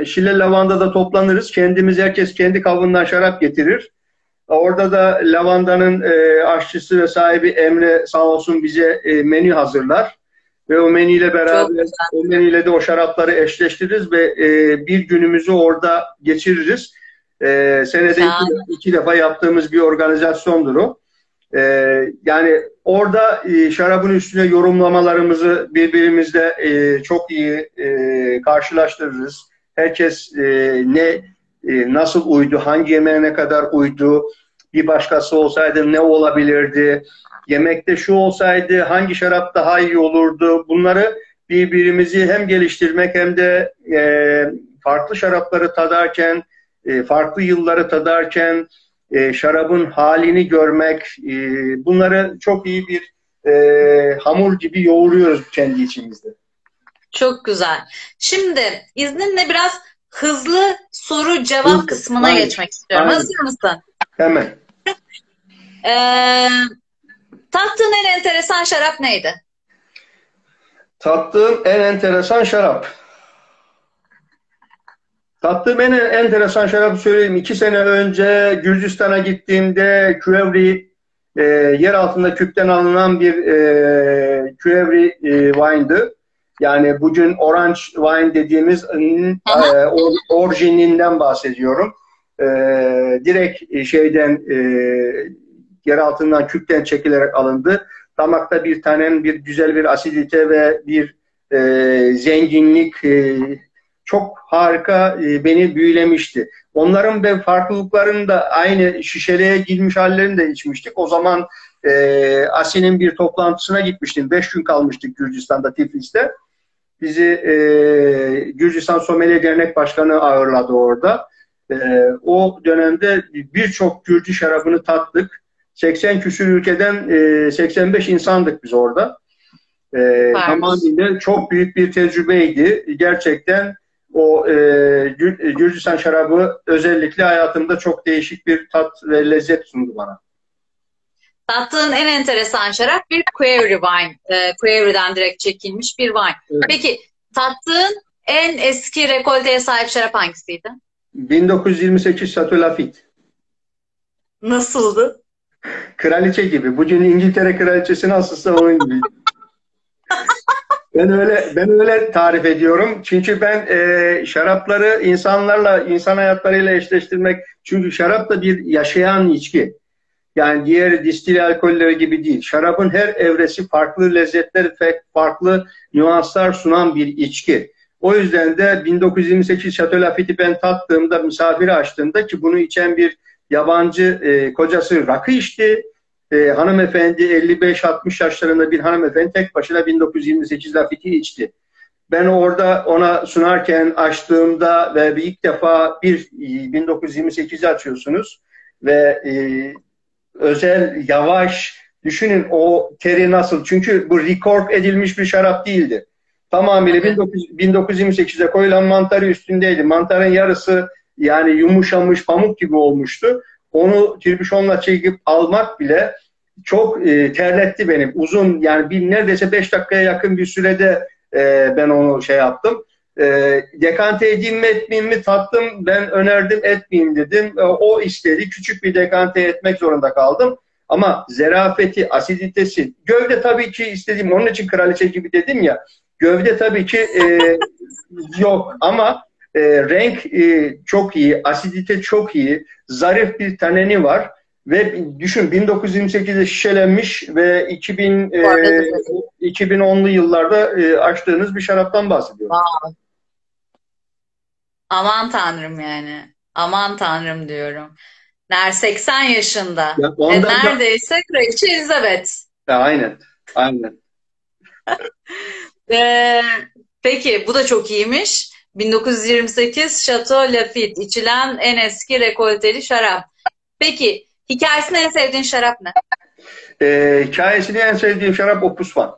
Şile Lavanda'da toplanırız. Kendimiz herkes kendi kavundan şarap getirir. Orada da Lavanda'nın e, aşçısı ve sahibi Emre sağ olsun bize e, menü hazırlar. Ve o menüyle beraber o menüyle de o şarapları eşleştiririz ve e, bir günümüzü orada geçiririz. E, senede iki, iki defa yaptığımız bir organizasyondur o. E, yani orada e, şarabın üstüne yorumlamalarımızı birbirimizle e, çok iyi e, karşılaştırırız. Herkes e, ne e, nasıl uydu, hangi yemeğe ne kadar uydu, bir başkası olsaydı ne olabilirdi, yemekte şu olsaydı hangi şarap daha iyi olurdu. Bunları birbirimizi hem geliştirmek hem de e, farklı şarapları tadarken, e, farklı yılları tadarken şarabın halini görmek, bunları çok iyi bir hamur gibi yoğuruyoruz kendi içimizde. Çok güzel. Şimdi izninle biraz hızlı soru cevap Hızlı. kısmına Aynen. geçmek istiyorum. Aynen. Hazır mısın? Hemen. Ee, tattığın en enteresan şarap neydi? Tattığım en enteresan şarap. Tattığım en enteresan şarap söyleyeyim. İki sene önce Gürcistan'a gittiğimde Küevri e, yer altında küpten alınan bir e, Küevri e, wine'dı. Yani bugün orange wine dediğimiz e, orijininden bahsediyorum. E, direkt şeyden e, yer altından küpten çekilerek alındı. Damakta bir tanem, bir güzel bir asidite ve bir e, zenginlik e, çok harika e, beni büyülemişti. Onların ve farklılıklarını da aynı şişeliğe girmiş hallerini de içmiştik. O zaman e, Asi'nin bir toplantısına gitmiştim. Beş gün kalmıştık Gürcistan'da, Tiflis'te. Bizi e, Gürcistan Sommelier Dernek Başkanı ağırladı orada. E, o dönemde birçok Gürcü şarabını tattık. 80 küsür ülkeden e, 85 insandık biz orada. E, tamamıyla çok büyük bir tecrübeydi. Gerçekten o e, Gürcistan şarabı özellikle hayatımda çok değişik bir tat ve lezzet sundu bana. Tattığın en enteresan şarap bir Query wine. E, Query'den direkt çekilmiş bir wine. Evet. Peki tattığın en eski rekolteye sahip şarap hangisiydi? 1928 Chateau Lafite. Nasıldı? Kraliçe gibi. Bugün İngiltere kraliçesi nasılsa onun gibi. ben öyle ben öyle tarif ediyorum. Çünkü ben e, şarapları insanlarla, insan hayatlarıyla eşleştirmek çünkü şarap da bir yaşayan içki. Yani diğer distil alkolleri gibi değil. Şarabın her evresi farklı lezzetler, farklı nüanslar sunan bir içki. O yüzden de 1928 Chateau Lafitte'i ben tattığımda, misafiri açtığımda ki bunu içen bir yabancı e, kocası rakı içti. E, hanımefendi 55-60 yaşlarında bir hanımefendi tek başına 1928 Lafitte'i içti. Ben orada ona sunarken açtığımda ve ilk defa bir 1928'i açıyorsunuz ve e, özel, yavaş, düşünün o teri nasıl. Çünkü bu rekork edilmiş bir şarap değildi. Tamamıyla 1928'de koyulan mantarı üstündeydi. Mantarın yarısı yani yumuşamış pamuk gibi olmuştu. Onu tirbüşonla çekip almak bile çok e, terletti benim. Uzun yani bir neredeyse 5 dakikaya yakın bir sürede e, ben onu şey yaptım. E, dekante edeyim mi etmeyeyim mi tattım. Ben önerdim etmeyeyim dedim. E, o istedi. Küçük bir dekante etmek zorunda kaldım. Ama zerafeti, asiditesi, gövde tabii ki istediğim onun için kraliçe gibi dedim ya. Gövde tabii ki e, yok ama e, renk e, çok iyi, asidite çok iyi, zarif bir taneni var ve düşün 1928'de şişelenmiş ve 2000 e, 2010'lu yıllarda e, açtığınız bir şaraptan bahsediyorum. Wow. Aman tanrım yani. Aman tanrım diyorum. Ner 80 yaşında. Ya e, neredeyse da... Kraliçe Elizabeth. Ya, aynen. Aynen. e, peki bu da çok iyiymiş. 1928 Chateau Lafite içilen en eski rekolteli şarap. Peki hikayesini en sevdiğin şarap ne? E, hikayesini en sevdiğim şarap Opus One.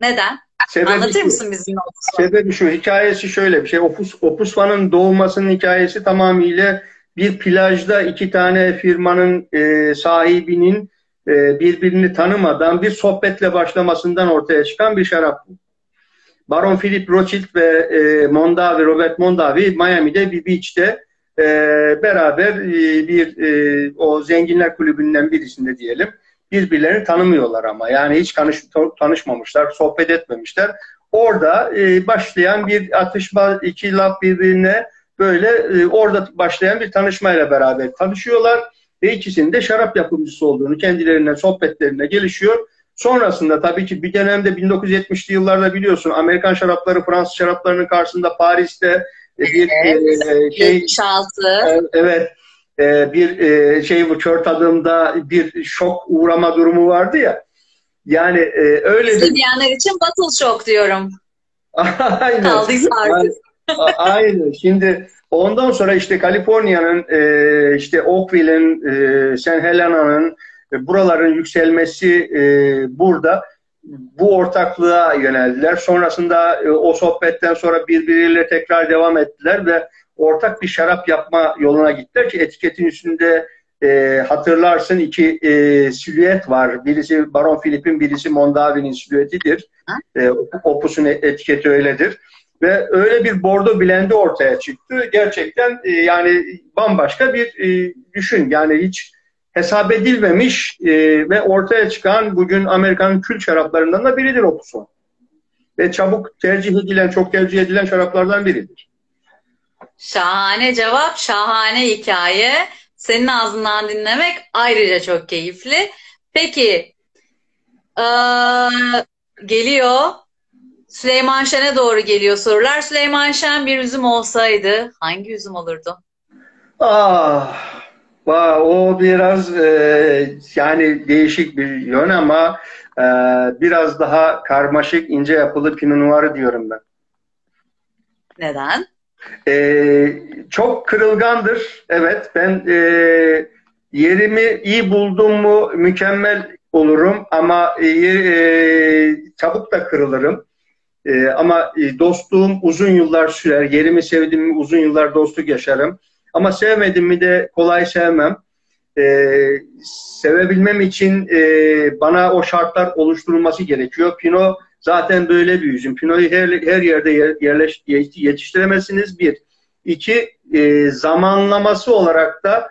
Neden? Sebebi Anlatır mısın bizim Opus Sebebi şu, hikayesi şöyle bir şey. Opus, Opus One'ın doğmasının hikayesi tamamıyla bir plajda iki tane firmanın e, sahibinin e, birbirini tanımadan bir sohbetle başlamasından ortaya çıkan bir şarap bu. Baron Philip Rothschild ve e, Mondavi, Robert Mondavi Miami'de bir beach'te e, beraber e, bir e, o zenginler kulübünden birisinde diyelim birbirlerini tanımıyorlar ama yani hiç tanış, tanışmamışlar, sohbet etmemişler. Orada e, başlayan bir atışma, iki laf birbirine böyle e, orada başlayan bir tanışmayla beraber tanışıyorlar ve ikisinin de şarap yapımcısı olduğunu kendilerine sohbetlerine gelişiyor. Sonrasında tabii ki bir dönemde 1970'li yıllarda biliyorsun Amerikan şarapları Fransız şaraplarının karşısında Paris'te e, bir evet, e, şey 76. E, evet e, bir e, şey bu kör tadımda bir şok uğrama durumu vardı ya. Yani e, öyle Dinleyenler için battle shock diyorum. Aynen. Kaldıysa artık. Aynen. Şimdi ondan sonra işte Kaliforniya'nın e, işte Oakville'in e, San Helena'nın e, buraların yükselmesi e, burada bu ortaklığa yöneldiler. Sonrasında e, o sohbetten sonra birbiriyle tekrar devam ettiler ve ortak bir şarap yapma yoluna gittiler ki etiketin üstünde e, hatırlarsın iki e, silüet var. Birisi Baron Philip'in, birisi Mondavi'nin silüetidir. E, Opus'un etiketi öyledir. Ve öyle bir bordo blendi ortaya çıktı. Gerçekten e, yani bambaşka bir e, düşün. Yani hiç hesap edilmemiş e, ve ortaya çıkan bugün Amerika'nın kült şaraplarından da biridir Opus'un. Ve çabuk tercih edilen, çok tercih edilen şaraplardan biridir. Şahane cevap, şahane hikaye. Senin ağzından dinlemek ayrıca çok keyifli. Peki, ee, geliyor. Süleyman Şen'e doğru geliyor sorular. Süleyman Şen bir üzüm olsaydı hangi üzüm olurdu? Ah, O biraz e, yani değişik bir yön ama e, biraz daha karmaşık, ince yapılı Pinot Noir'ı diyorum ben. Neden? E, çok kırılgandır. Evet, ben e, yerimi iyi buldum mu mükemmel olurum ama e, e, çabuk da kırılırım. E, ama e, dostluğum uzun yıllar sürer. Yerimi sevdim mi uzun yıllar dostluk yaşarım. Ama sevmedim mi de kolay sevmem. E, sevebilmem için e, bana o şartlar oluşturulması gerekiyor. Pino zaten böyle bir üzüm. Pino'yu her, her yerde yerleş, yetiştiremezsiniz bir. İki, e, zamanlaması olarak da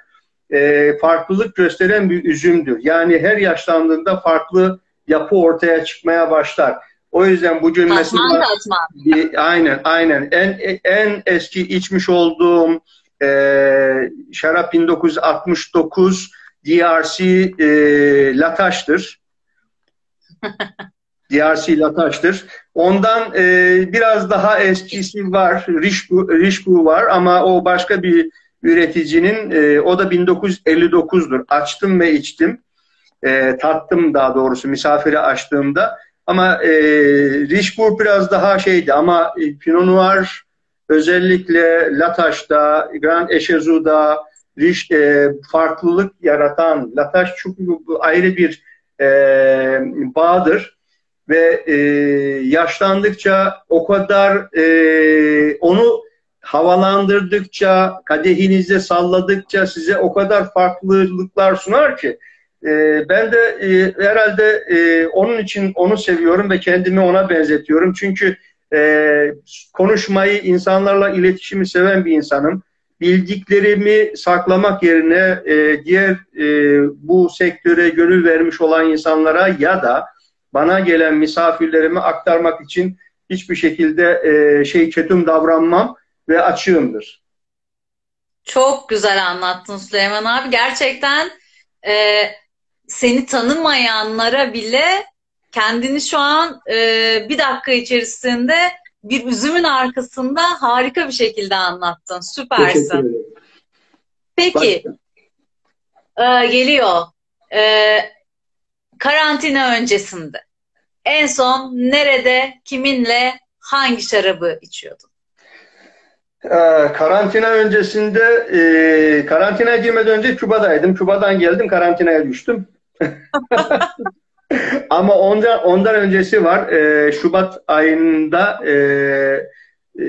e, farklılık gösteren bir üzümdür. Yani her yaşlandığında farklı yapı ortaya çıkmaya başlar. O yüzden bu cümlesi Tatman tatman. Aynen aynen. En en eski içmiş olduğum e, şarap 1969 DRC e, Lataş'tır. DRC Lataş'tır. Ondan e, biraz daha eskisi var. Rişbu, Rişbu var ama o başka bir üreticinin e, o da 1959'dur. Açtım ve içtim. E, tattım daha doğrusu misafiri açtığımda. Ama e, Richbourg biraz daha şeydi ama e, Pinot Noir özellikle Lataş'ta, Grand Echezu'da Rich, e, farklılık yaratan Lataş çok ayrı bir e, bağdır ve e, yaşlandıkça o kadar e, onu havalandırdıkça, kadehinizde salladıkça size o kadar farklılıklar sunar ki e, ben de e, herhalde e, onun için onu seviyorum ve kendimi ona benzetiyorum. Çünkü e, konuşmayı, insanlarla iletişimi seven bir insanım. Bildiklerimi saklamak yerine e, diğer e, bu sektöre gönül vermiş olan insanlara ya da bana gelen misafirlerime aktarmak için hiçbir şekilde e, şey kötüm davranmam ve açığımdır. Çok güzel anlattın Süleyman abi. Gerçekten e, seni tanımayanlara bile kendini şu an e, bir dakika içerisinde bir üzümün arkasında harika bir şekilde anlattın. Süpersin. Peki e, geliyor. E, karantina öncesinde en son nerede, kiminle, hangi şarabı içiyordun? Ee, karantina öncesinde e, karantinaya girmeden önce Küba'daydım. Küba'dan geldim karantinaya düştüm. Ama ondan, ondan öncesi var. E, Şubat ayında e, e,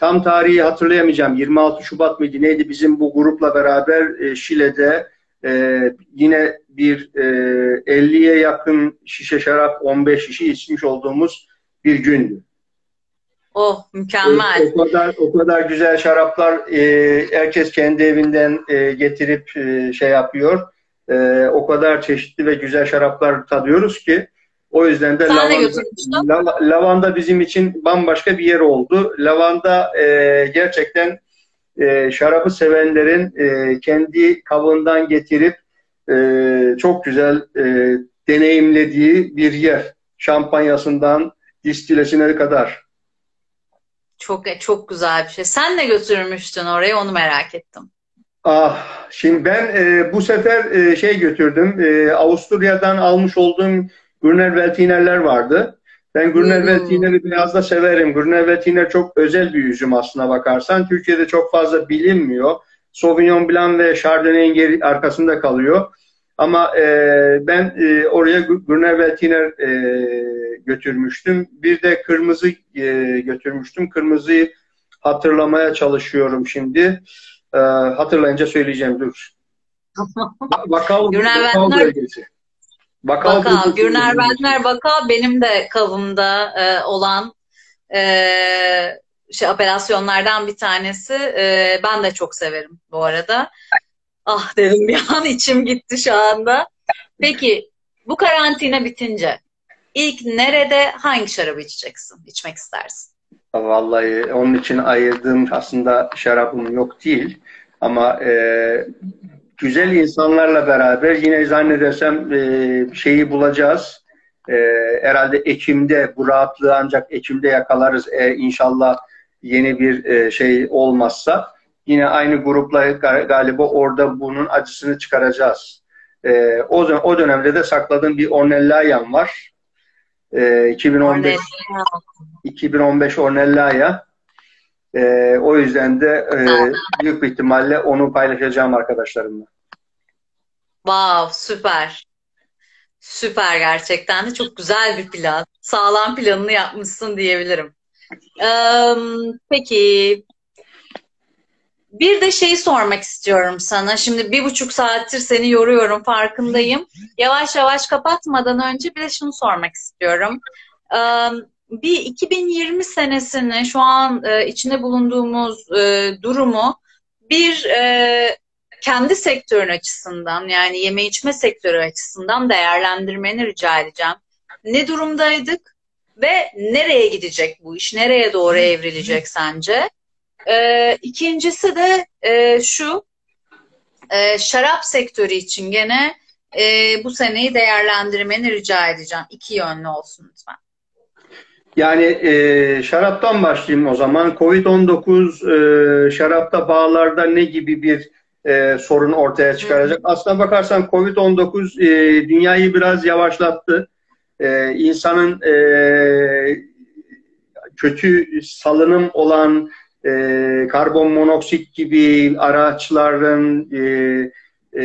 tam tarihi hatırlayamayacağım. 26 Şubat mıydı neydi bizim bu grupla beraber e, Şile'de e, yine bir e, 50'ye yakın şişe şarap 15 şişe içmiş olduğumuz bir gündü. Oh mükemmel. O kadar o kadar güzel şaraplar e, herkes kendi evinden e, getirip e, şey yapıyor. E, o kadar çeşitli ve güzel şaraplar tadıyoruz ki o yüzden de lavanda, la, lavanda bizim için bambaşka bir yer oldu. Lavanda e, gerçekten e, şarabı sevenlerin e, kendi kabından getirip e, çok güzel e, deneyimlediği bir yer. Şampanyasından distilesine kadar. Çok çok güzel bir şey. Sen ne götürmüştün oraya onu merak ettim. Ah, şimdi ben e, bu sefer e, şey götürdüm. E, Avusturya'dan almış olduğum Gurner Veltinerler vardı. Ben Gurner hmm. Veltiner'i biraz da severim. Gurner Veltiner çok özel bir üzüm aslına bakarsan. Türkiye'de çok fazla bilinmiyor. Sauvignon Blanc ve Chardonnay'in arkasında kalıyor. Ama e, ben e, oraya Gurner Veltiner e, götürmüştüm. Bir de kırmızı e, götürmüştüm. Kırmızıyı hatırlamaya çalışıyorum şimdi. E, hatırlayınca söyleyeceğim dur. Bakal, Gürner bakal bölgesi. Bakal, bakal Gürner Bentner Bakal benim de kavımda e, olan e, şey operasyonlardan bir tanesi. E, ben de çok severim bu arada. Ah dedim bir an içim gitti şu anda. Peki bu karantina bitince ilk nerede hangi şarabı içeceksin, içmek istersin? Vallahi onun için ayırdığım aslında şarabım yok değil. Ama e, güzel insanlarla beraber yine zannedersem e, şeyi bulacağız. E, herhalde Ekim'de bu rahatlığı ancak Ekim'de yakalarız e, inşallah yeni bir e, şey olmazsa. yine aynı grupla galiba orada bunun acısını çıkaracağız. E, o, o dönemde de sakladığım bir Ornellayan var. E, 2015 2015 Ornellaya. E, o yüzden de e, büyük bir ihtimalle onu paylaşacağım arkadaşlarımla. Wow, süper. Süper gerçekten de çok güzel bir plan. Sağlam planını yapmışsın diyebilirim. Ee, peki bir de şeyi sormak istiyorum sana. Şimdi bir buçuk saattir seni yoruyorum farkındayım. Yavaş yavaş kapatmadan önce bir de şunu sormak istiyorum. Ee, bir 2020 senesini şu an e, içinde bulunduğumuz e, durumu bir e, kendi sektörün açısından yani yeme içme sektörü açısından değerlendirmeni rica edeceğim. Ne durumdaydık ve nereye gidecek bu iş? Nereye doğru evrilecek sence? Ee, ikincisi de e, şu e, şarap sektörü için gene e, bu seneyi değerlendirmeni rica edeceğim. İki yönlü olsun lütfen. Yani e, şaraptan başlayayım o zaman. Covid-19 e, şarapta bağlarda ne gibi bir e, sorun ortaya çıkaracak? Hı. Aslına bakarsan Covid-19 e, dünyayı biraz yavaşlattı. E, insanın e, kötü salınım olan e, karbon monoksit gibi araçların e, e,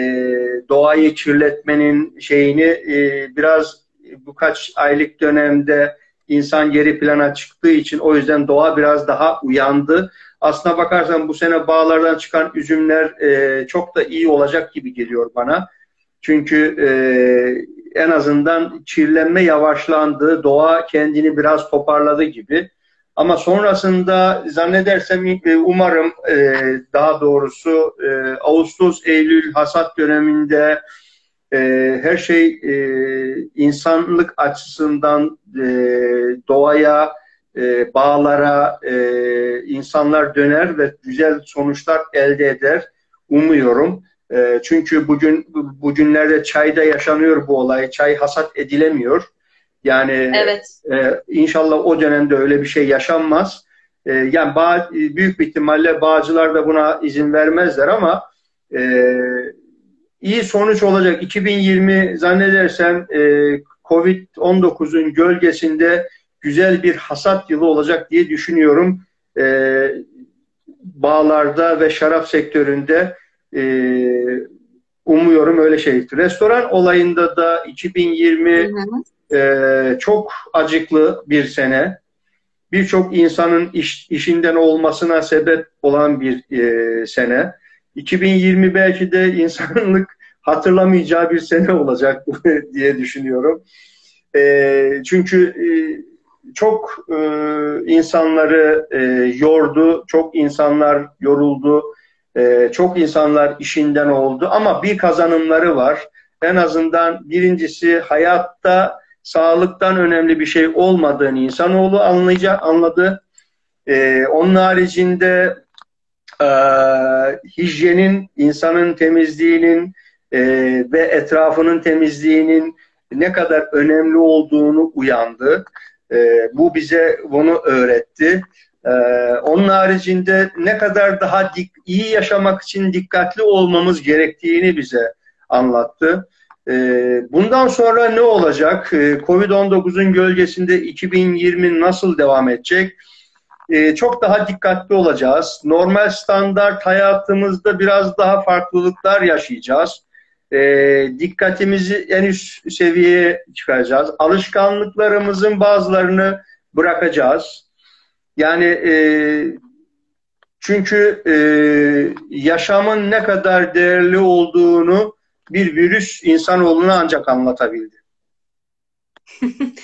doğayı kirletmenin şeyini e, biraz birkaç aylık dönemde insan geri plana çıktığı için o yüzden doğa biraz daha uyandı. Aslına bakarsan bu sene bağlardan çıkan üzümler e, çok da iyi olacak gibi geliyor bana. Çünkü e, en azından çirlenme yavaşlandı, doğa kendini biraz toparladı gibi. Ama sonrasında zannedersem e, umarım e, daha doğrusu e, Ağustos, Eylül hasat döneminde her şey insanlık açısından doğaya, bağlara insanlar döner ve güzel sonuçlar elde eder. Umuyorum. Çünkü bugün bugünlerde çayda yaşanıyor bu olay. Çay hasat edilemiyor. Yani evet. e, inşallah o dönemde öyle bir şey yaşanmaz. E, yani bağ, büyük bir ihtimalle bağcılar da buna izin vermezler ama e, iyi sonuç olacak. 2020 zannedersem e, Covid-19'un gölgesinde güzel bir hasat yılı olacak diye düşünüyorum. E, bağlarda ve şarap sektöründe e, umuyorum öyle şeydir. Restoran olayında da 2020 hı hı e, çok acıklı bir sene. Birçok insanın iş, işinden olmasına sebep olan bir e, sene. 2020 belki de insanlık hatırlamayacağı bir sene olacak diye düşünüyorum. E, çünkü e, çok e, insanları e, yordu, çok insanlar yoruldu, e, çok insanlar işinden oldu ama bir kazanımları var. En azından birincisi hayatta sağlıktan önemli bir şey olmadığını insanoğlu anlayacak, anladı. Ee, onun haricinde e, hijyenin, insanın temizliğinin e, ve etrafının temizliğinin ne kadar önemli olduğunu uyandı. E, bu bize bunu öğretti. E, onun haricinde ne kadar daha dik, iyi yaşamak için dikkatli olmamız gerektiğini bize anlattı. Bundan sonra ne olacak? Ee, Covid-19'un gölgesinde 2020 nasıl devam edecek? Ee, çok daha dikkatli olacağız. Normal standart hayatımızda biraz daha farklılıklar yaşayacağız. Dikkatimizi en üst seviyeye çıkaracağız. Alışkanlıklarımızın bazılarını bırakacağız. Yani e, çünkü e, yaşamın ne kadar değerli olduğunu bir virüs insanoğluna ancak anlatabildi.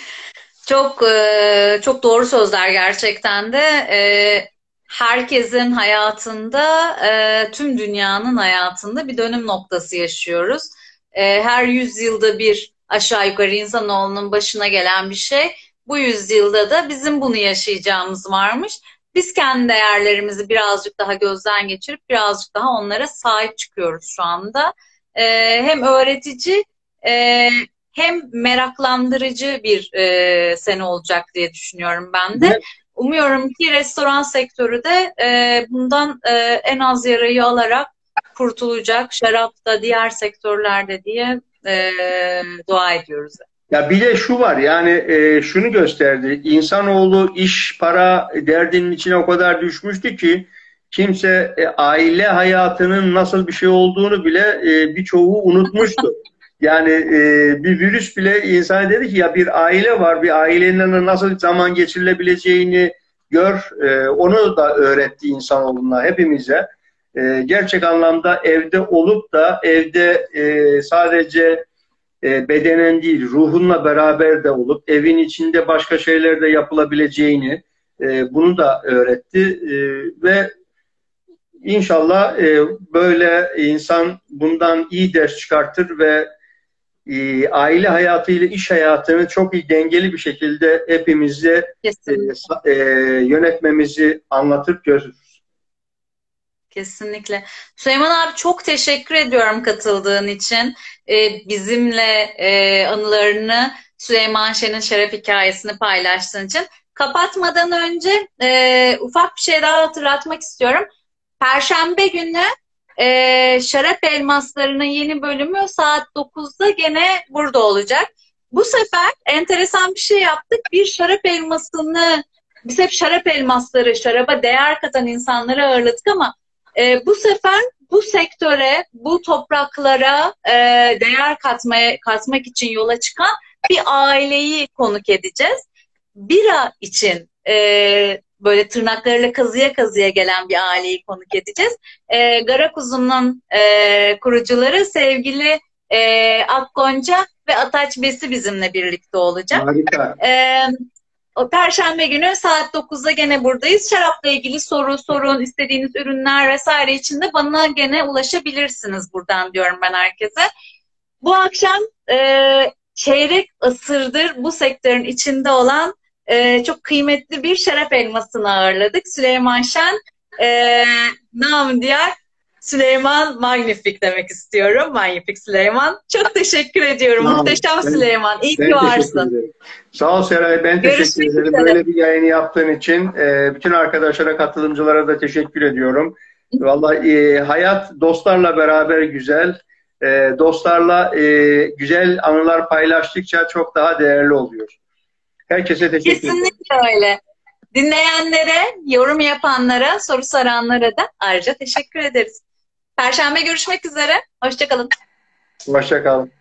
çok e, çok doğru sözler gerçekten de. E, herkesin hayatında, e, tüm dünyanın hayatında bir dönüm noktası yaşıyoruz. Her yüzyılda bir aşağı yukarı insanoğlunun başına gelen bir şey. Bu yüzyılda da bizim bunu yaşayacağımız varmış. Biz kendi değerlerimizi birazcık daha gözden geçirip birazcık daha onlara sahip çıkıyoruz şu anda hem öğretici hem meraklandırıcı bir e, sene olacak diye düşünüyorum ben de. umuyorum ki restoran sektörü de e, bundan e, en az yarayı alarak kurtulacak. Şarapta, diğer sektörlerde diye e, dua ediyoruz. Ya bir de şu var yani e, şunu gösterdi. İnsanoğlu iş, para derdinin içine o kadar düşmüştü ki kimse e, aile hayatının nasıl bir şey olduğunu bile e, birçoğu unutmuştu. Yani e, bir virüs bile insan dedi ki ya bir aile var, bir ailenin nasıl zaman geçirilebileceğini gör. E, onu da öğretti insanoğluna, hepimize. E, gerçek anlamda evde olup da evde e, sadece e, bedenen değil, ruhunla beraber de olup evin içinde başka şeyler de yapılabileceğini e, bunu da öğretti e, ve inşallah e, böyle insan bundan iyi ders çıkartır ve e, aile hayatıyla iş hayatını çok iyi dengeli bir şekilde hepimize e, e, yönetmemizi anlatıp görürüz. Kesinlikle. Süleyman abi çok teşekkür ediyorum katıldığın için. Ee, bizimle e, anılarını Süleyman Şen'in şeref hikayesini paylaştığın için. Kapatmadan önce e, ufak bir şey daha hatırlatmak istiyorum. Perşembe günü e, Şarap Elmasları'nın yeni bölümü saat 9'da gene burada olacak. Bu sefer enteresan bir şey yaptık. Bir şarap elmasını, biz hep şarap elmasları, şaraba değer katan insanları ağırladık ama e, bu sefer bu sektöre, bu topraklara e, değer katmaya katmak için yola çıkan bir aileyi konuk edeceğiz. Bira için e, böyle tırnaklarıyla kazıya kazıya gelen bir aileyi konuk edeceğiz. E, Garakuzun'un e, kurucuları sevgili e, Akgonca ve Ataç Besi bizimle birlikte olacak. Harika. E, o Perşembe günü saat 9'da gene buradayız. Şarapla ilgili soru, sorun, istediğiniz ürünler vesaire için de bana gene ulaşabilirsiniz buradan diyorum ben herkese. Bu akşam e, çeyrek asırdır bu sektörün içinde olan e, çok kıymetli bir şarap elmasını ağırladık. Süleyman Şen, e, nam diğer Süleyman Magnifik demek istiyorum. Magnifik Süleyman. Çok teşekkür ediyorum. Tamam. Muhteşem ben, Süleyman. İyi ki varsın. Sağ ol Seray. Ben teşekkür Görüşmek ederim. Üzere. Böyle bir yayını yaptığın için e, bütün arkadaşlara, katılımcılara da teşekkür ediyorum. Vallahi hayat dostlarla beraber güzel. Dostlarla güzel anılar paylaştıkça çok daha değerli oluyor. Herkese teşekkür ederim. Kesinlikle öyle. Dinleyenlere, yorum yapanlara, soru soranlara da ayrıca teşekkür ederiz. Perşembe görüşmek üzere. Hoşçakalın. Hoşçakalın.